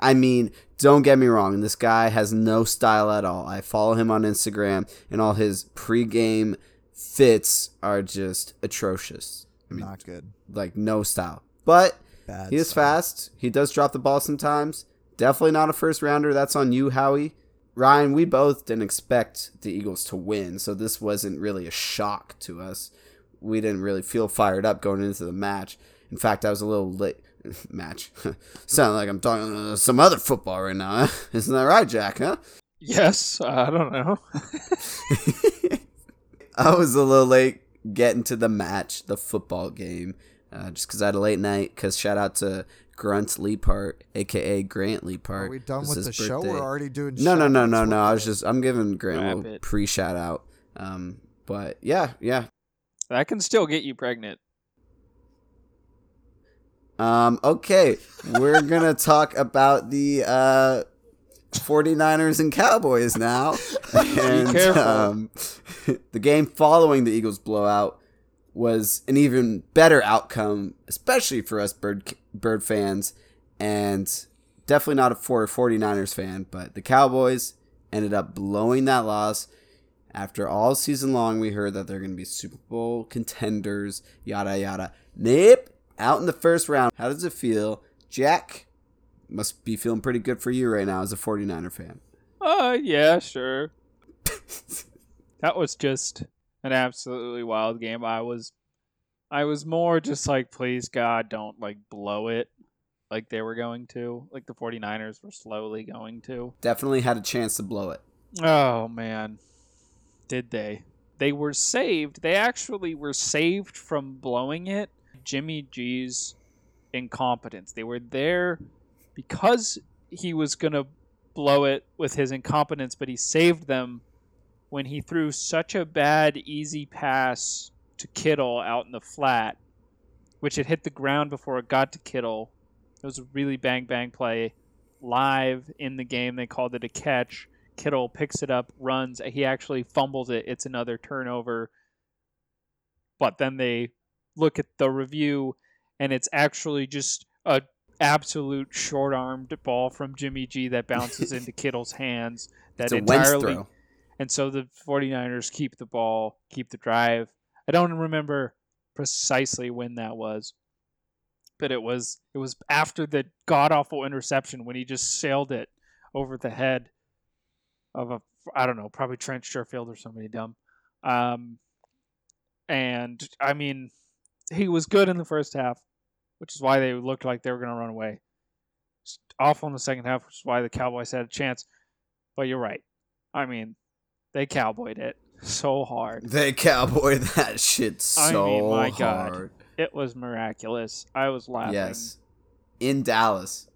I mean, don't get me wrong, this guy has no style at all. I follow him on Instagram, and all his pregame fits are just atrocious. I mean, not good. like no style. But Bad. he is style. fast. He does drop the ball sometimes. Definitely not a first rounder. That's on you, Howie. Ryan, we both didn't expect the Eagles to win, so this wasn't really a shock to us. We didn't really feel fired up going into the match. In fact, I was a little late. Match. Sound like I'm talking uh, some other football right now. Huh? Isn't that right, Jack? Huh? Yes, I don't know. I was a little late getting to the match, the football game, uh, just because I had a late night. Because shout out to Grunt Leapart, aka Grant Leapart. Are we done with his the show? We're already doing No, no, no, no, no. I was just I'm giving Grant a Wrap little it. pre shout out. Um, but yeah, yeah. that can still get you pregnant. Um, okay, we're gonna talk about the uh 49ers and Cowboys now. and careful. um the game following the Eagles blowout was an even better outcome, especially for us bird bird fans and definitely not a for a 49ers fan, but the Cowboys ended up blowing that loss. After all season long, we heard that they're going to be Super Bowl contenders, yada yada. Nope, out in the first round. How does it feel, Jack? Must be feeling pretty good for you right now as a 49er fan. Uh, yeah, sure. that was just an absolutely wild game. I was, I was more just like, please God, don't like blow it, like they were going to, like the 49ers were slowly going to. Definitely had a chance to blow it. Oh man, did they? They were saved. They actually were saved from blowing it. Jimmy G's incompetence. They were there because he was gonna blow it with his incompetence, but he saved them when he threw such a bad easy pass to Kittle out in the flat, which had hit the ground before it got to Kittle. It was a really bang bang play. Live in the game, they called it a catch. Kittle picks it up, runs. He actually fumbles it. It's another turnover. But then they look at the review, and it's actually just a absolute short-armed ball from Jimmy G that bounces into Kittle's hands. That entirely, and so the 49ers keep the ball, keep the drive. I don't remember precisely when that was, but it was it was after the god awful interception when he just sailed it over the head of a I don't know, probably Trent Sherfield or somebody dumb. Um, and I mean, he was good in the first half, which is why they looked like they were going to run away. Just awful in the second half, which is why the Cowboys had a chance. But you're right. I mean, They cowboyed it so hard. They cowboy that shit I so mean, my God. hard. It was miraculous. I was laughing. Yes. In Dallas.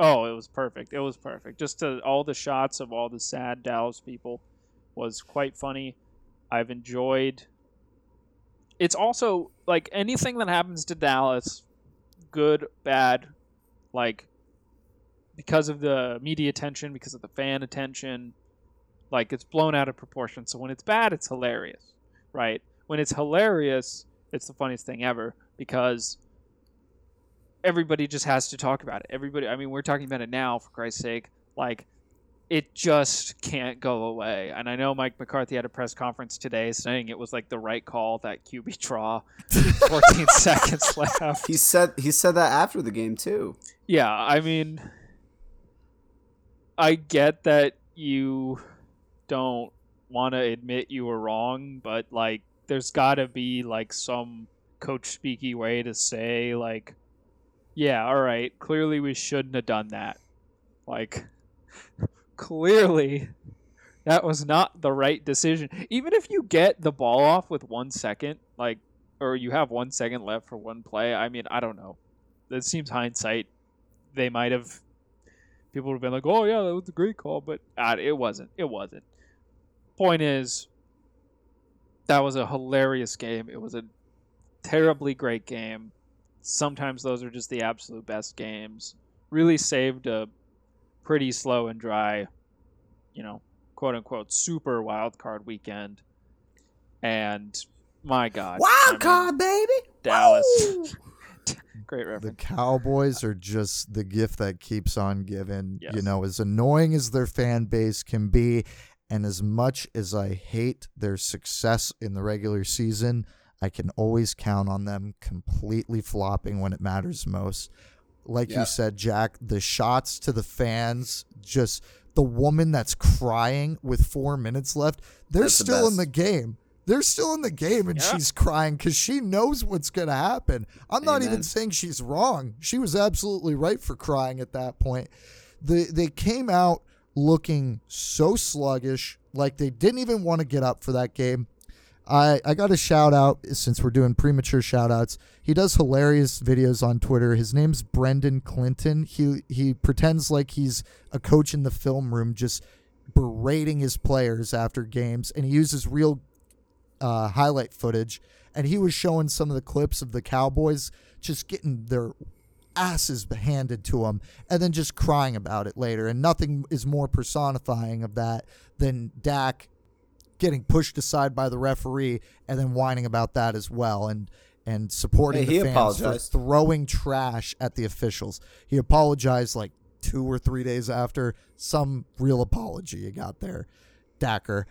Oh, it was perfect. It was perfect. Just to, all the shots of all the sad Dallas people was quite funny. I've enjoyed. It's also like anything that happens to Dallas, good, bad, like because of the media attention, because of the fan attention, like it's blown out of proportion. So when it's bad, it's hilarious, right? When it's hilarious, it's the funniest thing ever because everybody just has to talk about it. Everybody, I mean, we're talking about it now for Christ's sake. Like, it just can't go away. And I know Mike McCarthy had a press conference today saying it was like the right call that QB draw, 14 seconds left. He said he said that after the game too. Yeah, I mean, I get that you don't want to admit you were wrong, but like, there's got to be like some coach speaky way to say like, yeah, all right, clearly we shouldn't have done that. Like, clearly that was not the right decision. Even if you get the ball off with one second, like, or you have one second left for one play, I mean, I don't know. It seems hindsight. They might have. People would have been like, "Oh yeah, that was a great call," but uh, it wasn't. It wasn't. Point is, that was a hilarious game. It was a terribly great game. Sometimes those are just the absolute best games. Really saved a pretty slow and dry, you know, quote unquote super wild card weekend. And my God, I mean, Wild card, baby. Dallas. Woo! Great The. Cowboys are just the gift that keeps on giving. You know, as annoying as their fan base can be, and as much as I hate their success in the regular season, I can always count on them completely flopping when it matters most. Like Yeah. you said, Jack, the shots to the fans, just the woman that's crying with four minutes left, they're That's the still in the game. They're still in the game and Yeah. she's crying because she knows what's going to happen. I'm not even saying she's wrong. She was absolutely right for crying at that point. The, they came out looking so sluggish, like they didn't even want to get up for that game. I, I got a shout out since we're doing premature shout outs. He does hilarious videos on Twitter. His name's Brendan Clinton. He he pretends like he's a coach in the film room just berating his players after games and he uses real uh, highlight footage and he was showing some of the clips of the Cowboys just getting their asses handed to them and then just crying about it later and nothing is more personifying of that than Dak getting pushed aside by the referee and then whining about that as well and and supporting Hey, he the fans apologized. for throwing trash at the officials. He apologized like two or three days after some real apology he got there. Dacker.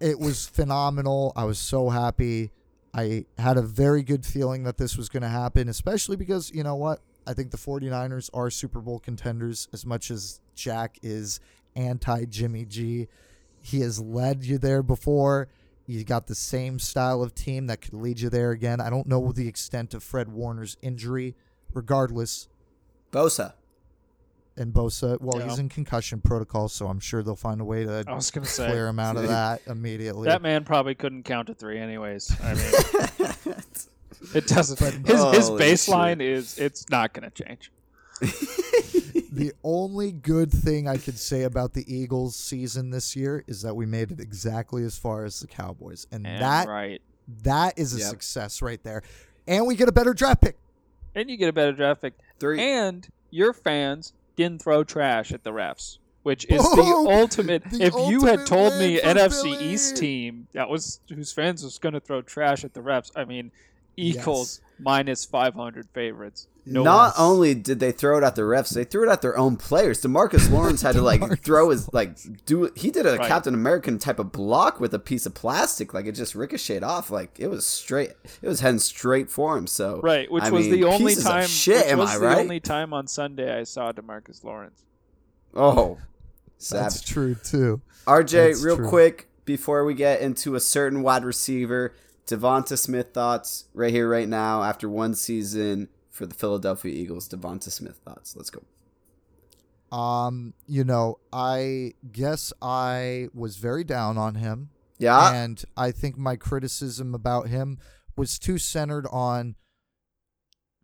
It was phenomenal. I was so happy. I had a very good feeling that this was going to happen, especially because, you know what? I think the 49ers are Super Bowl contenders as much as Jack is anti Jimmy G. He has led you there before. You got the same style of team that could lead you there again. I don't know the extent of Fred Warner's injury. Regardless, Bosa. and Bosa, well, Yeah. he's in concussion protocol, so I'm sure they'll find a way to I was gonna say clear him out of that immediately. that man probably couldn't count to three, anyways. I mean, it doesn't. His his Holy baseline is it's not gonna change. the only good thing I could say about the Eagles season this year is that we made it exactly as far as the Cowboys, and, And that right, that is a Yep. success right there. And we get a better draft pick. and you get a better draft pick, Three. and your fans didn't throw trash at the refs, which is oh, Boom! the ultimate. The if you had told me NFC Philly. East team that was whose fans was going to throw trash at the refs, I mean, Eagles minus five hundred favorites. No Not less. only did they throw it at the refs, they threw it at their own players. Demarcus Lawrence had to like throw his like do he did a Right. Captain American type of block with a piece of plastic, like it just ricocheted off, like it was straight. It was heading straight for him. So Right, which I was mean, the only time. Shit, which am was I the right? only time on Sunday I saw Demarcus Lawrence. oh, That's true too. RJ, That's real true. quick before we get into a certain wide receiver, Devonta Smith thoughts right here, right now, after one season for the Philadelphia Eagles. Devonta Smith thoughts. Let's go. Um, you know, I guess I was very down on him. Yeah. And I think my criticism about him was too centered on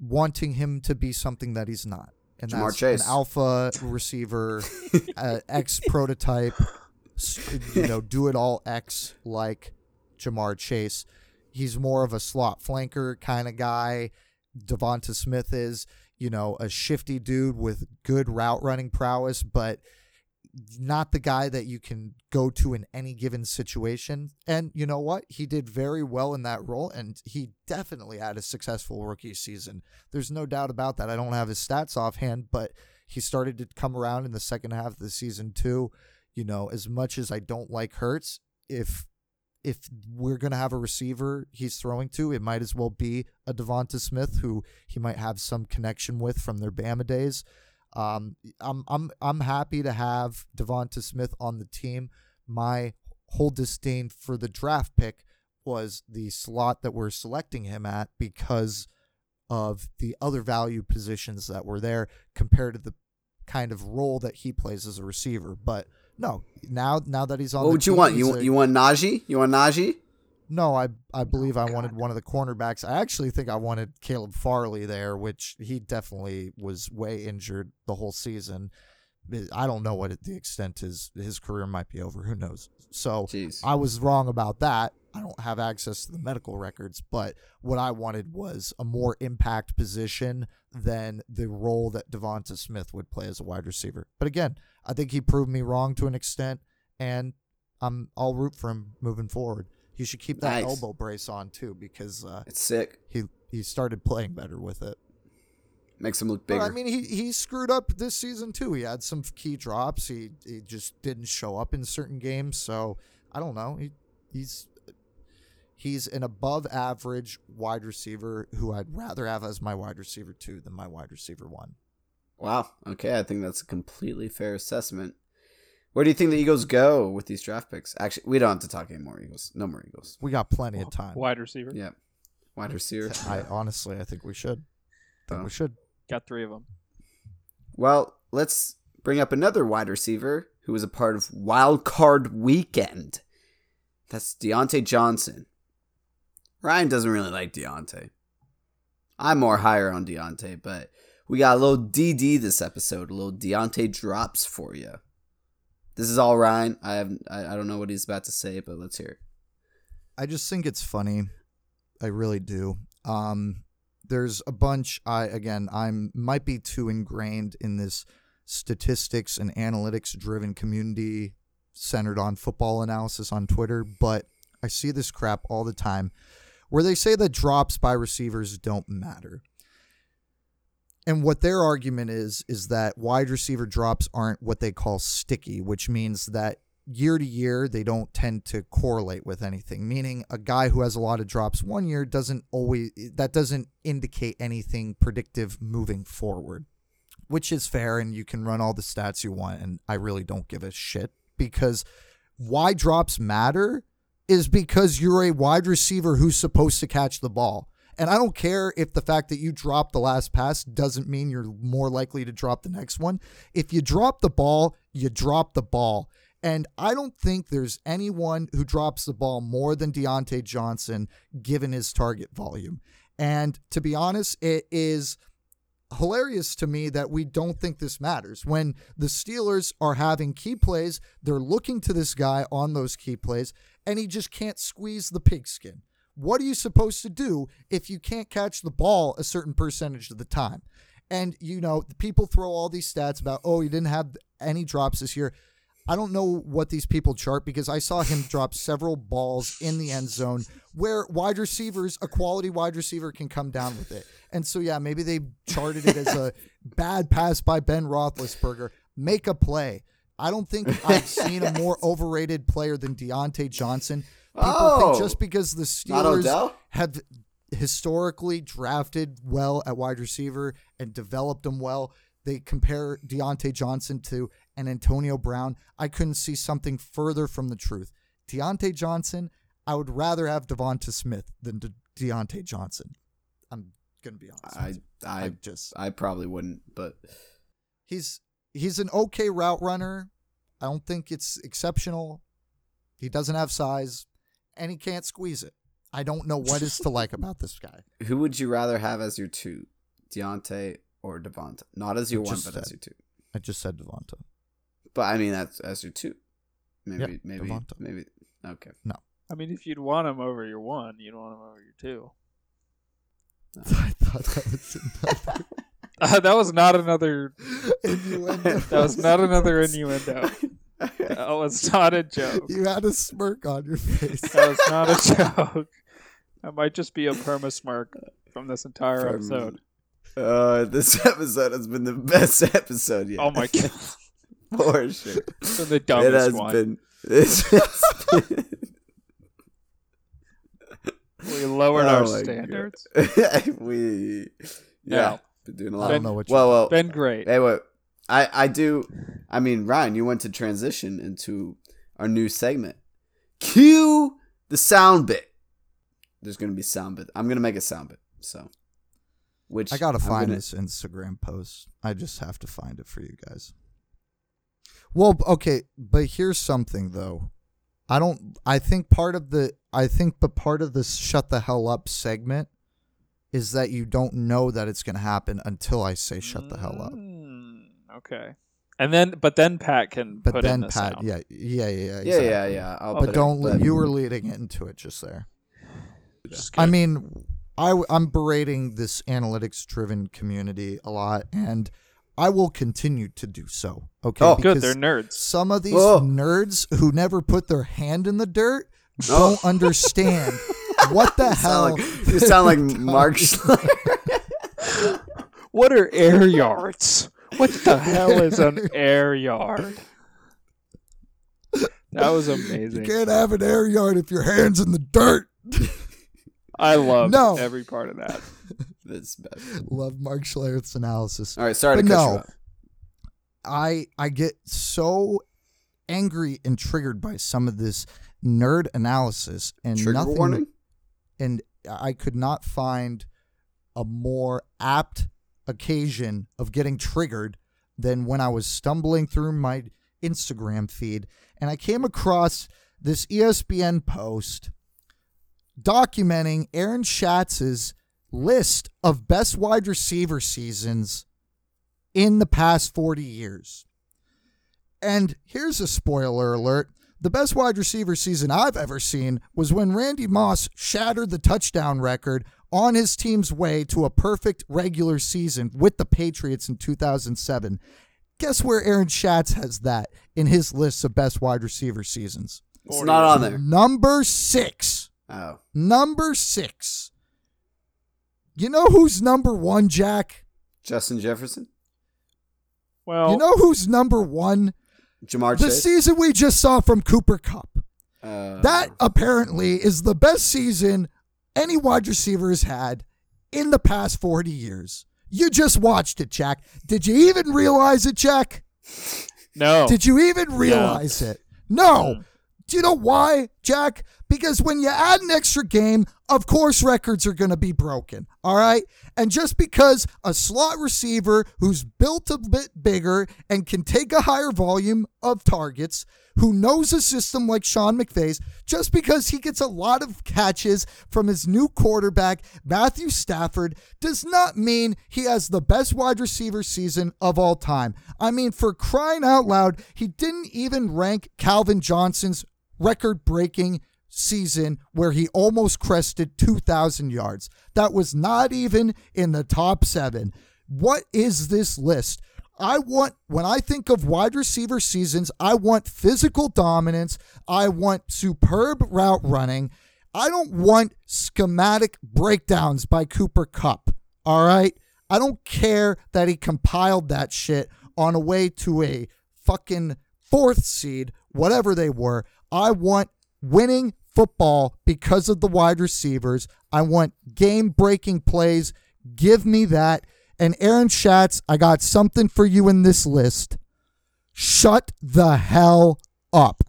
wanting him to be something that he's not. And Ja'Marr that's Chase. an alpha receiver, uh, X prototype, you know, do it all X like Ja'Marr Chase. He's more of a slot flanker kind of guy. Devonta Smith is, you know, a shifty dude with good route running prowess, but not the guy that you can go to in any given situation. And you know what? He did very well in that role, and he definitely had a successful rookie season. There's no doubt about that. I don't have his stats offhand, but he started to come around in the second half of the season too. You know, as much as I don't like Hurts, if if we're gonna have a receiver he's throwing to, it might as well be a Devonta Smith who he might have some connection with from their Bama days. Um, I'm I'm I'm happy to have Devonta Smith on the team. My whole disdain for the draft pick was the slot that we're selecting him at because of the other value positions that were there compared to the kind of role that he plays as a receiver. But no, now now that he's on, what the would you want? You a- you want Najee? You want Najee? no, I I believe I oh, wanted one of the cornerbacks. I actually think I wanted Caleb Farley there, which he definitely was way injured the whole season. I don't know what the extent his his career might be over. Who knows? So Jeez. I was wrong about that. I don't have access to the medical records, but what I wanted was a more impact position than the role that Devonta Smith would play as a wide receiver. But again, I think he proved me wrong to an extent, and I'm I'll root for him moving forward. He should keep that Nice. elbow brace on too because uh, It's sick. he he started playing better with it. Makes him look bigger. I mean, he he screwed up this season too. He had some key drops. He he just didn't show up in certain games. So I don't know. He he's he's an above average wide receiver who I'd rather have as my wide receiver two than my wide receiver one. wow. Okay, I think that's a completely fair assessment. Where do you think the Eagles go with these draft picks? Actually, we don't have to talk anymore Eagles. No more Eagles. We got plenty of time. Wide receiver. Yeah. Wide receiver. I honestly, I think we should. I think Oh. we should. Got three of them. Well, let's bring up another wide receiver who was a part of Wild Card Weekend. That's Diontae Johnson. Ryan doesn't really like Diontae. I'm more higher on Diontae, but we got a little DD this episode, a little Diontae drops for you. This is all Ryan. I have I, I don't know what he's about to say, but let's hear it. I just think it's funny. I really do. Um, there's a bunch. I again, I'm might be too ingrained in this statistics and analytics driven community centered on football analysis on Twitter, but I see this crap all the time where they say that drops by receivers don't matter. And what their argument is is that wide receiver drops aren't what they call sticky, which means that year to year they don't tend to correlate with anything. Meaning a guy who has a lot of drops one year doesn't always that doesn't indicate anything predictive moving forward. Which is fair and you can run all the stats you want and I really don't give a shit because why drops matter is because you're a wide receiver who's supposed to catch the ball. And I don't care if the fact that you drop the last pass doesn't mean you're more likely to drop the next one. If you drop the ball, you drop the ball. And I don't think there's anyone who drops the ball more than Diontae Johnson given his target volume. And to be honest, it is hilarious to me that we don't think this matters. When the Steelers are having key plays, they're looking to this guy on those key plays, and he just can't squeeze the pigskin. What are you supposed to do if you can't catch the ball a certain percentage of the time? And, you know, people throw all these stats about, oh, he didn't have any drops this year. I don't know what these people chart because I saw him drop several balls in the end zone where wide receivers, a quality wide receiver, can come down with it. And so, yeah, maybe they charted it as a bad pass by Ben Roethlisberger. Make a play. I don't think I've seen a more overrated player than Diontae Johnson. People Oh, think just because the Steelers have historically drafted well at wide receiver and developed them well. They compare Diontae Johnson to an Antonio Brown. I couldn't see something further from the truth. Diontae Johnson, I would rather have Devonta Smith than De- Diontae Johnson. I'm gonna be honest. I. I I just I probably wouldn't, but he's he's an okay route runner. I don't think it's exceptional. He doesn't have size, and he can't squeeze it. I don't know what is to like about this guy. Who would you rather have as your two, Diontae or Devonta? Not as your one, Just but as your two. I just said Devonta. But I mean, that's as your two. Maybe, Yep, maybe, Devonta. maybe. Okay. No. I mean, if you'd want him over your one, you'd want him over your two. I thought that was another Uh, that was not another. innuendo. That was not another innuendo. That was not a joke. You had a smirk on your face. That was not a joke. That might just be a perma smirk from this entire From- episode. Uh, this episode has been the best episode yet. Oh my god, For sure. it's been the It has one. been. This has been. We lowered Oh our standards. we. No. Yeah. Been doing a lot. I don't know what you Well, well. Been great. Hey, wait. I, I do. I mean, Ryan, you want to transition into our new segment. Cue the sound bit. There's going to be sound bit. I'm going to make a sound bit. So, which I gotta find gonna- this Instagram post. I just have to find it for you guys. Well, okay, but here's something though. I don't. I think part of the. I think, but part of this "shut the hell up" segment is that you don't know that it's gonna happen until I say "shut the hell up." Mm, okay. And then, but then Pat can But put then in the Pat, sound. yeah, yeah, yeah, yeah, Yeah, yeah, yeah. I'll But put But it- don't. but- you were leading into it just there. Just I mean, I, I'm berating this analytics driven community a lot, and I will continue to do so. Okay. Oh, good. because They're nerds. Some of these Whoa. nerds who never put their hand in the dirt Oh. don't understand what the You hell. sound like, you sound like Mark Schlereth. What are air yards? What the hell is an air yard? That was amazing. you can't have an air yard if your hand's in the dirt. I love No. every part of that. That's bad. Love Mark Schlereth's analysis. All right, sorry But to cut you no. off. I I get so angry and triggered by some of this nerd analysis and Trigger nothing warning. And I could not find a more apt occasion of getting triggered than when I was stumbling through my Instagram feed and I came across this ESPN post documenting Aaron Schatz's list of best wide receiver seasons in the past 40 years. And here's a spoiler alert. The best wide receiver season I've ever seen was when Randy Moss shattered the touchdown record on his team's way to a perfect regular season with the Patriots in 2007. Guess where Aaron Schatz has that in his list of best wide receiver seasons? It's not on there. Number six. Oh, Number six. You know who's number one, Jack? Justin Jefferson, Well, You know who's number one? Ja'Marr The Chase. season we just saw from Cooper Kupp. Uh, That apparently is the best season any wide receiver has had in the past 40 years. You just watched it, Jack. Did you even realize it, Jack? no. Did you even realize it? No. Do you know why, Jack? Because when you add an extra game, of course records are going to be broken. All right? And just because a slot receiver who's built a bit bigger and can take a higher volume of targets, who knows a system like Sean McVay's, just because he gets a lot of catches from his new quarterback, Matthew Stafford, does not mean he has the best wide receiver season of all time. I mean, for crying out loud, he didn't even rank Calvin Johnson's record breaking season where he almost crested 2,000 yards. That was not even in the top seven. What is this list? I want, when I think of wide receiver seasons, I want physical dominance. I want superb route running. I don't want schematic breakdowns by Cooper Kupp. All right? I don't care that he compiled that shit on a way to a fucking fourth seed, whatever they were. I want winning football because of the wide receivers. I want game breaking plays. Give me that. And Aaron Schatz, I got something for you in this list. Shut the hell up.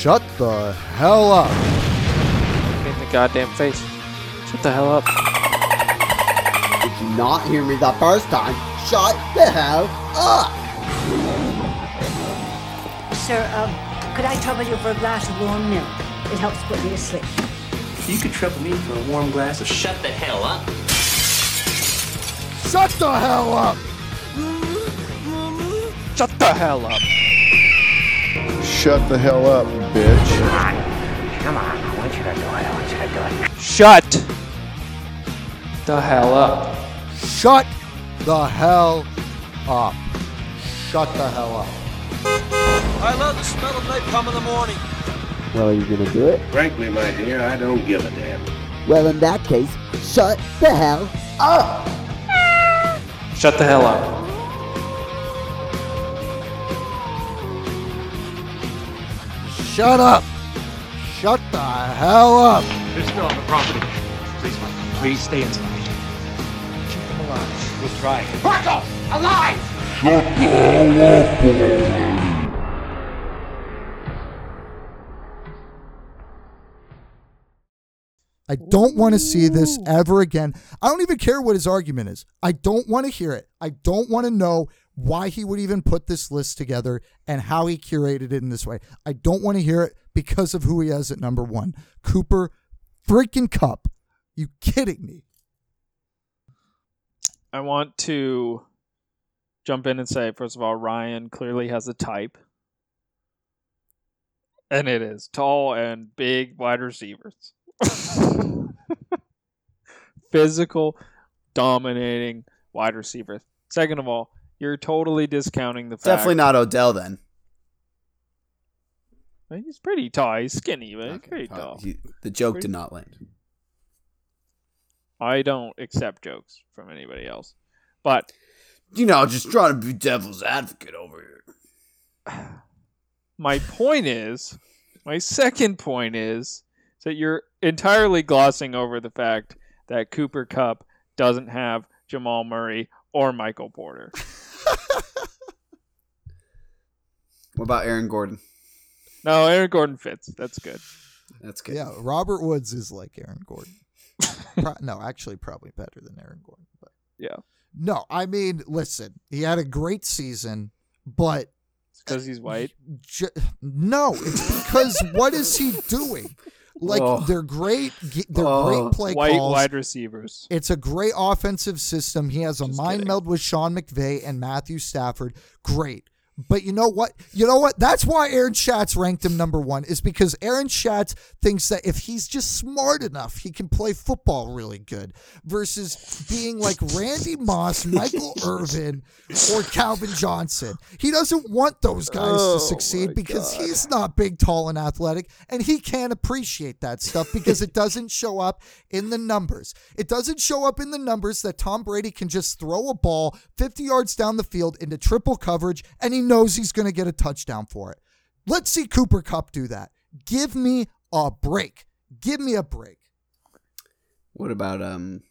Shut the hell up. In the goddamn face. Shut the hell up. Did you not hear me the first time? Shut the hell up! Sir, um, could I trouble you for a glass of warm milk? It helps put me to sleep. You could trouble me for a warm glass of shut the hell up. Shut the hell up. Shut the hell up. Shut the hell up, bitch. Come on, come on. I want you to do it. I want you to do it. Shut the hell up. Shut the hell up. Shut the hell up. I love the smell of napalm in the morning. Well, are you gonna do it? Frankly, my dear, I don't give a damn. Well, in that case, shut the hell up! Shut the hell up. Shut up. Shut the hell up. There's still on the property. Please, Michael, please stay inside. Keep them alive. We'll try. Marco! Alive! Shut the hell up! I don't want to see this ever again. I don't even care what his argument is. I don't want to hear it. I don't want to know why he would even put this list together and how he curated it in this way. I don't want to hear it because of who he has at number one. Cooper freaking Kupp. You kidding me? I want to jump in and say, first of all, Ryan clearly has a type. And it is tall and big wide receivers. Physical, dominating wide receivers. Second of all, you're totally discounting the fact Definitely not Odell then. He's pretty tall. He's skinny, but Okay, pretty tall. He- the joke Pretty- did not land. I don't accept jokes from anybody else. But You know, just trying to be devil's advocate over here. my point is, my second point is that you're entirely glossing over the fact that Cooper Kupp doesn't have Jamal Murray or Michael Porter. What about Aaron Gordon? No, Aaron Gordon fits. That's good. That's good. Yeah, Robert Woods is like Aaron Gordon. Pro- no, actually, probably better than Aaron Gordon. But Yeah. no, I mean, listen, he had a great season, but Because he's white. Ju- no, it's because what is he doing? Like Oh. they're great, they're Oh. great play White calls. wide receivers. It's a great offensive system. He has a Just mind kidding. meld with Sean McVay and Matthew Stafford. Great. But you know what? You know what? That's why Aaron Schatz ranked him number one, is because Aaron Schatz thinks that if he's just smart enough, he can play football really good versus being like Randy Moss, Michael Irvin, or Calvin Johnson. He doesn't want those guys Oh, to succeed because God. he's not big, tall, and athletic, and he can't appreciate that stuff because it doesn't show up in the numbers. It doesn't show up in the numbers that Tom Brady can just throw a ball 50 yards down the field into triple coverage and he knows he's going to get a touchdown for it. Let's see Cooper Kupp do that. Give me a break. Give me a break. What about um?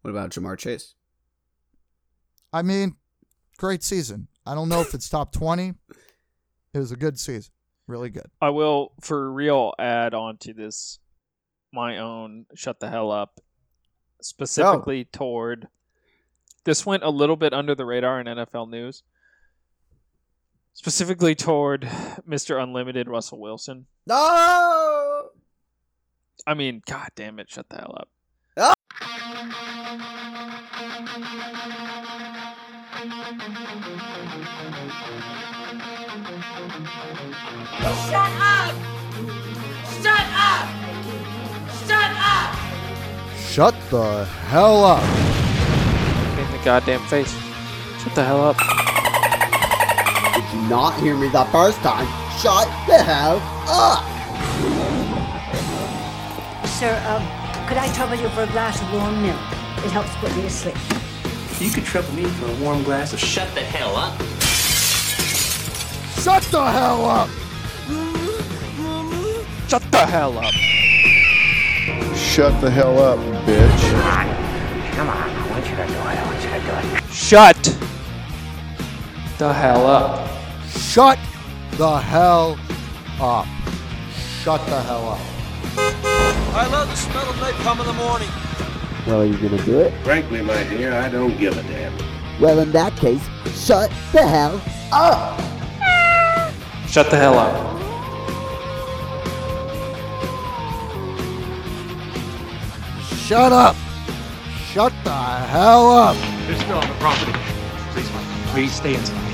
What about Ja'Marr Chase? I mean, great season. I don't know if it's top 20. It was a good season. Really good. I will, for real, add on to this my own shut the hell up, specifically toward. This went a little bit under the radar in NFL news, specifically toward Mr. Unlimited Russell Wilson. No. I mean, god damn it, shut the hell up. Shut up! Shut up! Shut up! Shut the hell up. In the goddamn face. Shut the hell up. Did not hear me the first time? Shut the hell up! Sir, um, could I trouble you for a glass of warm milk? It helps put me to sleep. You could trouble me for a warm glass of shut the hell up. Shut the hell up. Shut the hell up. Shut the hell up, bitch. Come on, I want you to do it. I want you to do it. Shut the hell up. Shut the hell up. Shut the hell up. I love the smell of napalm in the morning. Well, are you gonna do it? Frankly, my dear, I don't give a damn. Well, in that case, shut the hell up! Shut the hell up. Shut up. Shut the hell up. There's no on the property. Please, Michael, please stay inside.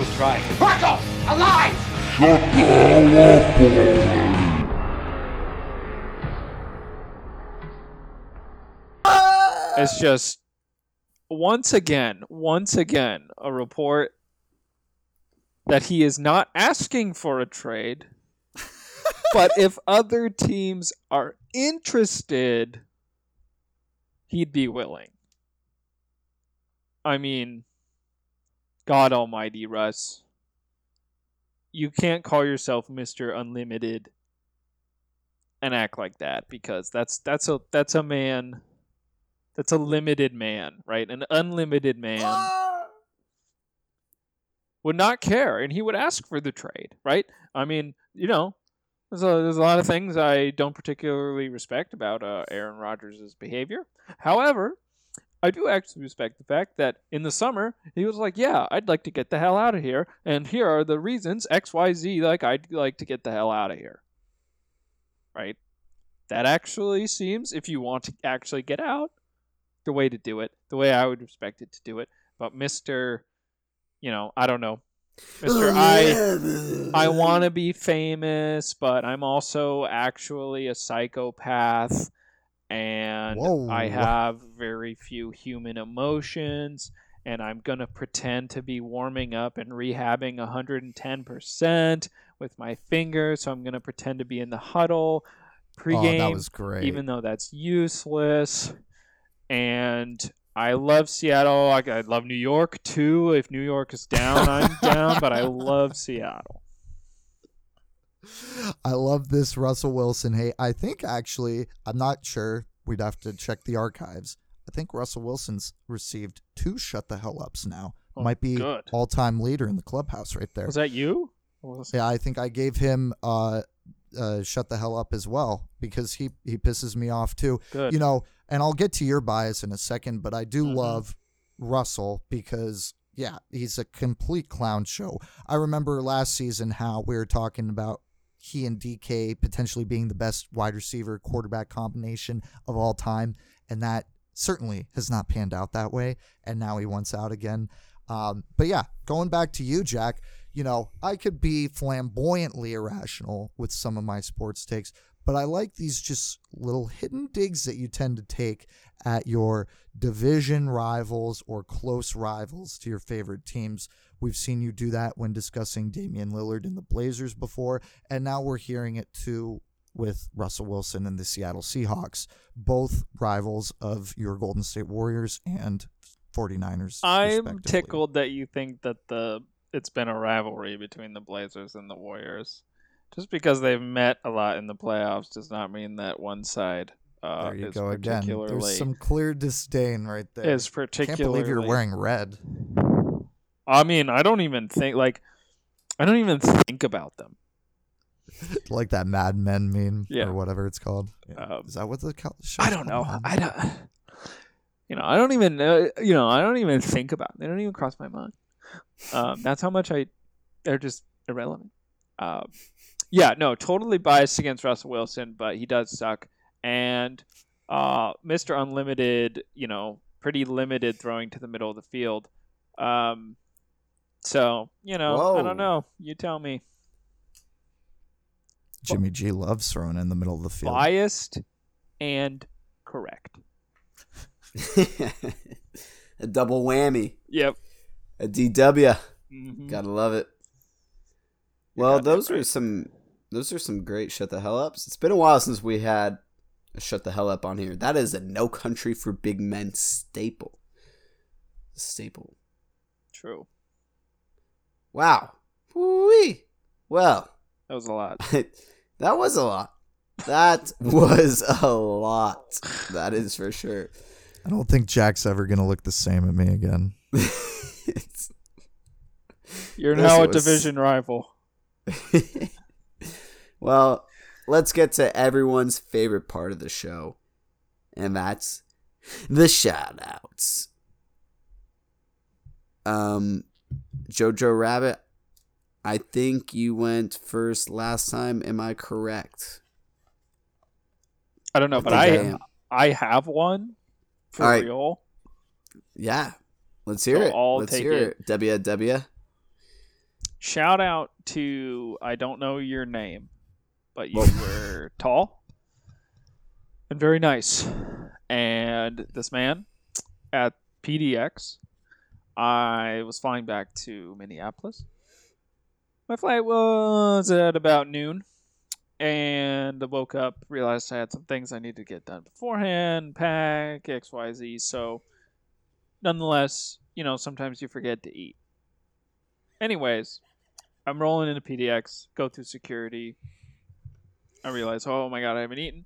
Keep them alive. We'll try. Marco! Alive! It's just once again, once again, a report that he is not asking for a trade, but if other teams are interested, he'd be willing. I mean, God Almighty, Russ, you can't call yourself Mister Unlimited and act like that because that's that's a that's a man that's a limited man, right? An unlimited man would not care and he would ask for the trade, right? I mean, you know, there's a, there's a lot of things I don't particularly respect about uh, Aaron Rodgers' behavior. However, I do actually respect the fact that in the summer he was like, "Yeah, I'd like to get the hell out of here, and here are the reasons X, Y, Z. Like I'd like to get the hell out of here." Right? That actually seems, if you want to actually get out, the way to do it. The way I would expect it to do it. But Mister, you know, I don't know, Mister, oh, I I want to be famous, but I'm also actually a psychopath and Whoa. I have very few human emotions and I'm going to pretend to be warming up and rehabbing 110% with my fingers, so I'm going to pretend to be in the huddle pregame Oh, that was great. even though that's useless. And I love Seattle. I, I love New York too. If New York is down, I'm down, but I love Seattle. I love this Russell Wilson. Hey, I think actually, I'm not sure. We'd have to check the archives. I think Russell Wilson's received two shut the hell ups now. Oh, Might be all time leader in the clubhouse right there. Was that you? Was- Yeah, I think I gave him uh, uh, shut the hell up as well because he he pisses me off too. Good. You know, and I'll get to your bias in a second, but I do Mhm. love Russell because yeah, he's a complete clown show. I remember last season how we were talking about he and DK potentially being the best wide receiver quarterback combination of all time, and that certainly has not panned out that way. And now he wants out again. Um, but yeah, going back to you, Jack, you know, I could be flamboyantly irrational with some of my sports takes, but I like these just little hidden digs that you tend to take at your division rivals or close rivals to your favorite teams. We've seen you do that when discussing Damian Lillard and the Blazers before, and now we're hearing it too with Russell Wilson and the Seattle Seahawks, both rivals of your Golden State Warriors and 49ers. I'm tickled that you think that the it's been a rivalry between the Blazers and the Warriors. Just because they've met a lot in the playoffs does not mean that one side uh, There you is go again. There's some clear disdain right there. is particularly Can't believe you're wearing red. I mean, I don't even think like I don't even think about them. like that Mad Men meme Yeah. or whatever it's called. Um, Is that what the show's I don't know. I don't. You know, I don't even. know you know, I don't even think about. Them. They don't even cross my mind. Um, that's how much I. They're just irrelevant. Um, yeah, no, totally biased against Russell Wilson, but he does suck. And uh, Mr. Unlimited, you know, pretty limited throwing to the middle of the field. Um, so you know, I don't know. You tell me. Jimmy G loves throwing in the middle of the field. Biased and correct. a double whammy. Yep. A DW. Mhm. Gotta love it. You're Well, goddamn those are some those are some great shut the hell ups. It's been a while since we had a shut the hell up on here. That is a no country for big men staple. Staple. True. Wow. Whee. Well, That was a lot. that was a lot. That was a lot. That is for sure. I don't think Jack's ever gonna look the same at me again. You're This now a was- division rival. well, let's get to everyone's favorite part of the show, and that's the shout outs. Um, Jojo Rabbit, I think you went first last time. Am I correct? I don't know, but think I am. I have one for right. real. Yeah. Let's hear So it. I'll Let's take hear it. it. W W. Shout out to I don't know your name, but you were tall and very nice. And this man at PDX, I was flying back to Minneapolis. My flight was at about noon, and I woke up, realized I had some things I needed to get done beforehand, pack X Y Z. So, nonetheless, you know, sometimes you forget to eat. Anyways, I'm rolling into PDX, go through security. I realize, oh my god, I haven't eaten.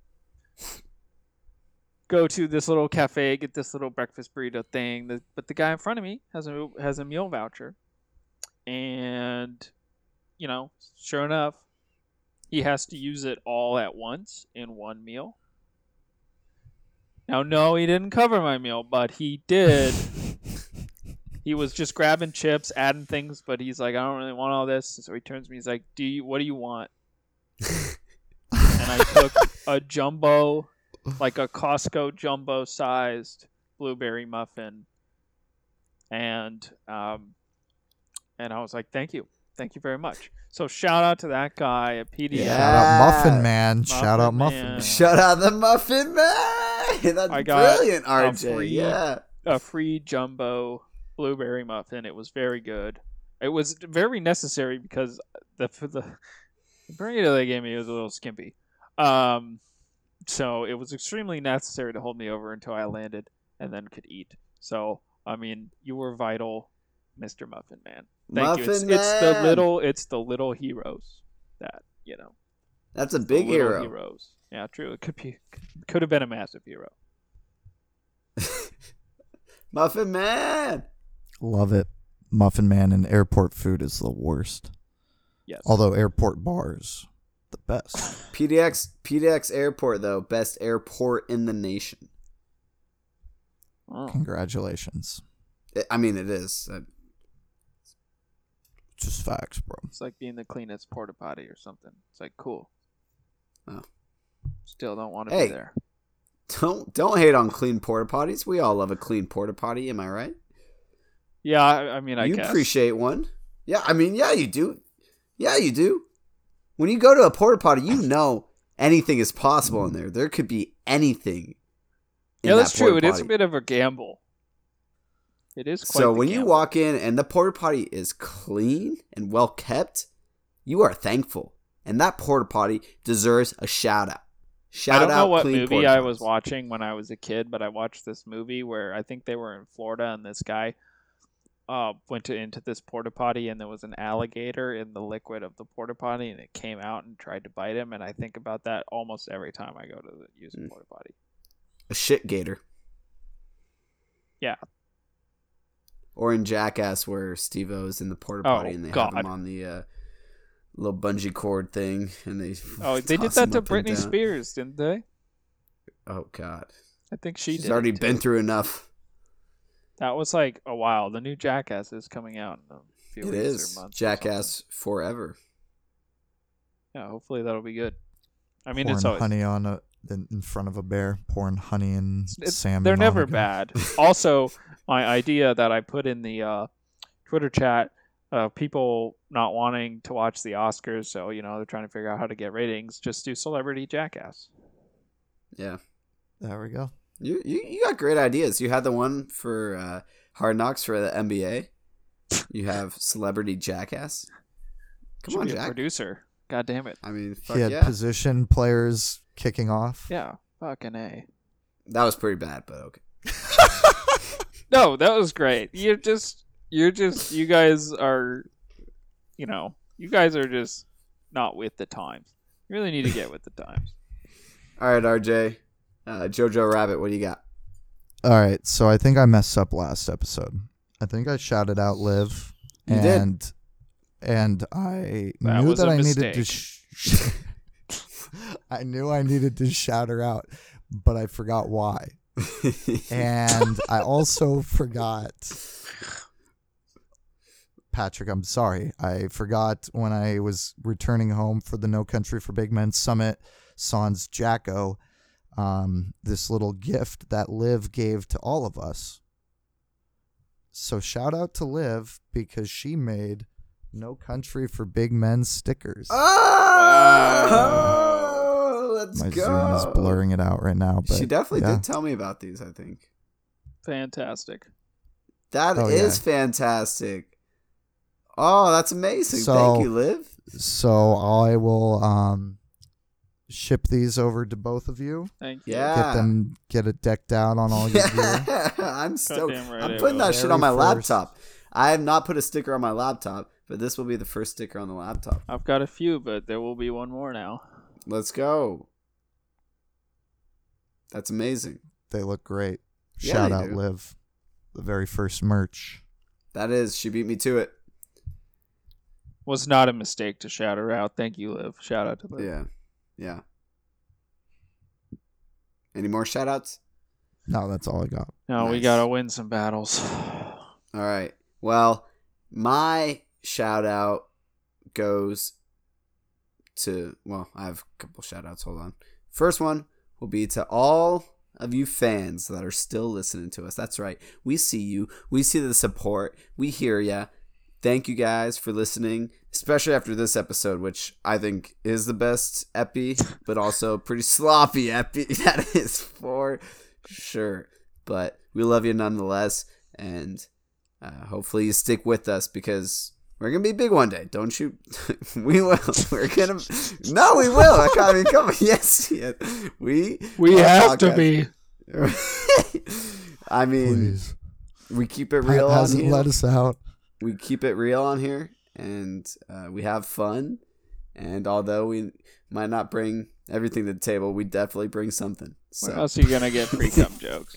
Go to this little cafe, get this little breakfast burrito thing. The, but the guy in front of me has a has a meal voucher, and you know, sure enough, he has to use it all at once in one meal. Now, no, he didn't cover my meal, but he did he was just grabbing chips, adding things, but he's like, I don't really want all this. So he turns to me, he's like, Do you what do you want? and I took a jumbo, like a Costco jumbo sized blueberry muffin. And um and I was like, Thank you. Thank you very much. So shout out to that guy at PDX. Yeah. Shout out Muffin Man. Shout out Muffin Muffin Man. Man. Shout out the Muffin Man. That's I got brilliant, a RJ. free- yeah. a free jumbo blueberry muffin. It was very good. It was very necessary because the the, the burrito they gave me was a little skimpy. Um, so it was extremely necessary to hold me over until I landed and then could eat. So I mean, you were vital, Mister Muffin Man. Thank you. It's, Muffin it's the little it's the little heroes that you know. That's a big little hero. Heroes. Yeah, true. It could be could have been a massive hero. Muffin Man. Love it. Muffin Man and airport food is the worst. Yes. Although airport bars, the best. PDX PDX Airport though, best airport in the nation. Oh. Congratulations. I- I mean, it is. Uh, Just facts, bro. It's like being the cleanest porta potty or something. It's like cool. Oh. Still don't want to Hey. be there. Don't don't hate on clean porta potties. We all love a clean porta potty. Am I right? Yeah, I, I mean, I you guess. appreciate one. Yeah, I mean, yeah, you do. Yeah, you do. When you go to a porta potty, you know anything is possible in there. There could be anything. in yeah, that that's true. It porta a bit of a gamble. It is quite So when you walk in and the porta potty is clean and well kept, you are thankful, and that porta potty deserves a shout out. Shout I don't out know what movie I was watching when I was a kid, but I watched this movie where I think they were in Florida, and this guy uh, went to, into this porta potty, and there was an alligator in the liquid of the porta potty, and it came out and tried to bite him. And I think about that almost every time I go to the, use a Mm. porta potty. A shit gator. Yeah. Or in Jackass, where Steve O's in the porta Oh, potty and they have him on the uh, little bungee cord thing, and they Oh, they did that to Britney. Spears, didn't they? Oh God, I think she she's did. already been through enough. That was like a while. The new Jackass is coming out in a few It weeks is or months. or Jackass forever. Yeah, hopefully that'll be good. I mean, pouring it's always honey on a in in front of a bear, pouring honey and it's, salmon. they're never a bad. also, my idea that I put in the uh, Twitter chat of people not wanting to watch the Oscars, so you know they're trying to figure out how to get ratings. Just do Celebrity Jackass. Yeah, There we go. You you, you got great ideas. You had the one for uh, Hard Knocks for the NBA. You have Celebrity Jackass. Come Should on, be a Jack. producer. God damn it. I mean, fuck He had yeah. position players kicking off. Yeah, fucking a. that was pretty bad, but okay. No, that was great. You're just, you're just, you guys are, you know, you guys are just not with the times. You really need to get with the times. All right, RJ. Uh, Jojo Rabbit, what do you got? All right, so I think I messed up last episode. I think I shouted out Liv. You did. and and I That knew was that a I needed to. Sh- I knew I needed to shout her out, but I forgot why, and I also forgot. Patrick, I'm sorry. I forgot when I was returning home for the No Country for Big Men Summit, Sans Jacko, um, this little gift that Liv gave to all of us. So shout out to Liv because she made No Country for Big Men stickers. oh, let's My go. Zoom is blurring it out right now, but she definitely yeah. did tell me about these. I think Fantastic. that is Oh, yeah. fantastic. Oh, that's amazing. So- Thank you, Liv. So I will um, ship these over to both of you. Thank you. Yeah. Get them, get it decked out on all your gear. I'm stoked. Goddamn right I'm putting that shit on my first. laptop. I have not put a sticker on my laptop, but this will be the first sticker on the laptop. I've got a few, but there will be one more now. Let's go. That's amazing. They look great. Yeah, Shout out do. Liv, the very first merch. That is. She beat me to it. Was not a mistake to shout her out. Thank you, Liv. Shout out to Liv. Yeah. Yeah. Any more shout outs? No, that's all I got. No, we gotta win some battles. All right. Well, my shout out goes to, well, I have a couple shout outs. Hold on. First one will be to all of you fans that are still listening to us. That's right. We see you. We see the support. We hear ya. Thank you guys for listening, especially after this episode, which I think is the best epi, but also pretty sloppy epi. That is for sure. But we love you nonetheless, and uh, hopefully you stick with us because we're gonna be big one day. Don't you? we will. We're gonna. No, we will. I can't even come. Yes, yes. we We have to be. I mean, Please. we keep it real hasn't let us out. We keep it real on here, and uh, we have fun. And although we might not bring everything to the table, we definitely bring something. So Where else are you gonna get pre cum jokes?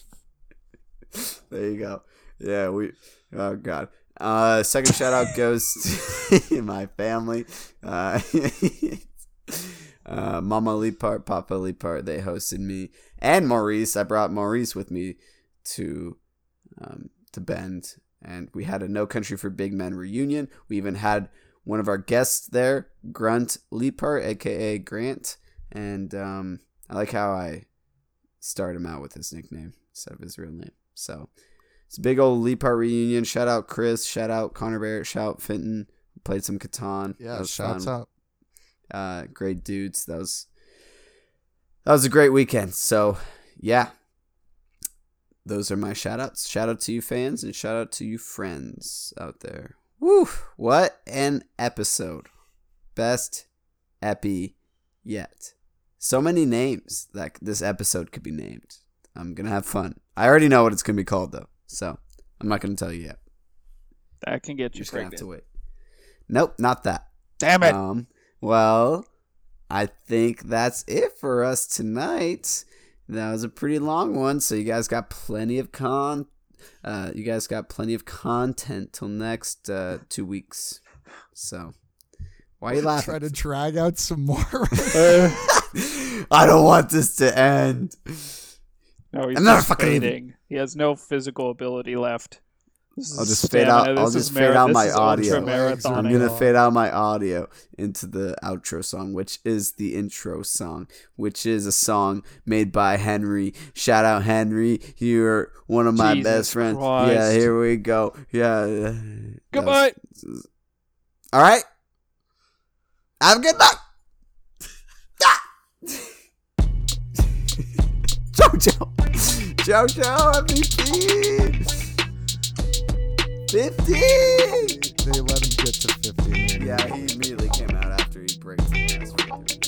there you go. Yeah, we. Oh God. Uh, second shout out goes to my family. Uh, uh, Mama Lipart, Papa Lipart, they hosted me, and Maurice. I brought Maurice with me to um, to Bend, and we had a No Country for Big Men reunion. We even had one of our guests there, Grunt Lipart, aka Grant, and um, I like how I start him out with his nickname instead of his real name. So it's a big old Lepar reunion. Shout out Chris. Shout out Connor Barrett. Shout out Fenton. Played some Catan. Yeah, shouts fun. out. Uh, great dudes. That was that was a great weekend. So yeah, those are my shout outs. Shout out to you fans and shout out to you friends out there. Woo! What an episode. Best epi yet. So many names that this episode could be named. I'm gonna have fun. I already know what it's gonna be called though, so I'm not gonna tell you yet. That can get You're you gonna have to wait. Nope, not that. Damn it! Um, well, I think that's it for us tonight. That was a pretty long one, so you guys got plenty of con. Uh, you guys got plenty of content till next uh, two weeks. So, why are you laughing? Try to drag out some more. I don't want this to end. no, he's I'm not fucking leaving. He has no physical ability left. I'll just fade out-. I'll This just fade mara- out my audio. I'm gonna fade out my audio into the outro song, which is the intro song, which is a song made by Henry. Shout out Henry, you're one of my Jesus best friends. Yeah, here we go. Yeah. that was- Goodbye. All right. Have a good night. Jojo. Jojo MVP. 50? They let him get to 50. Yeah, he immediately came out after he breaks the last record.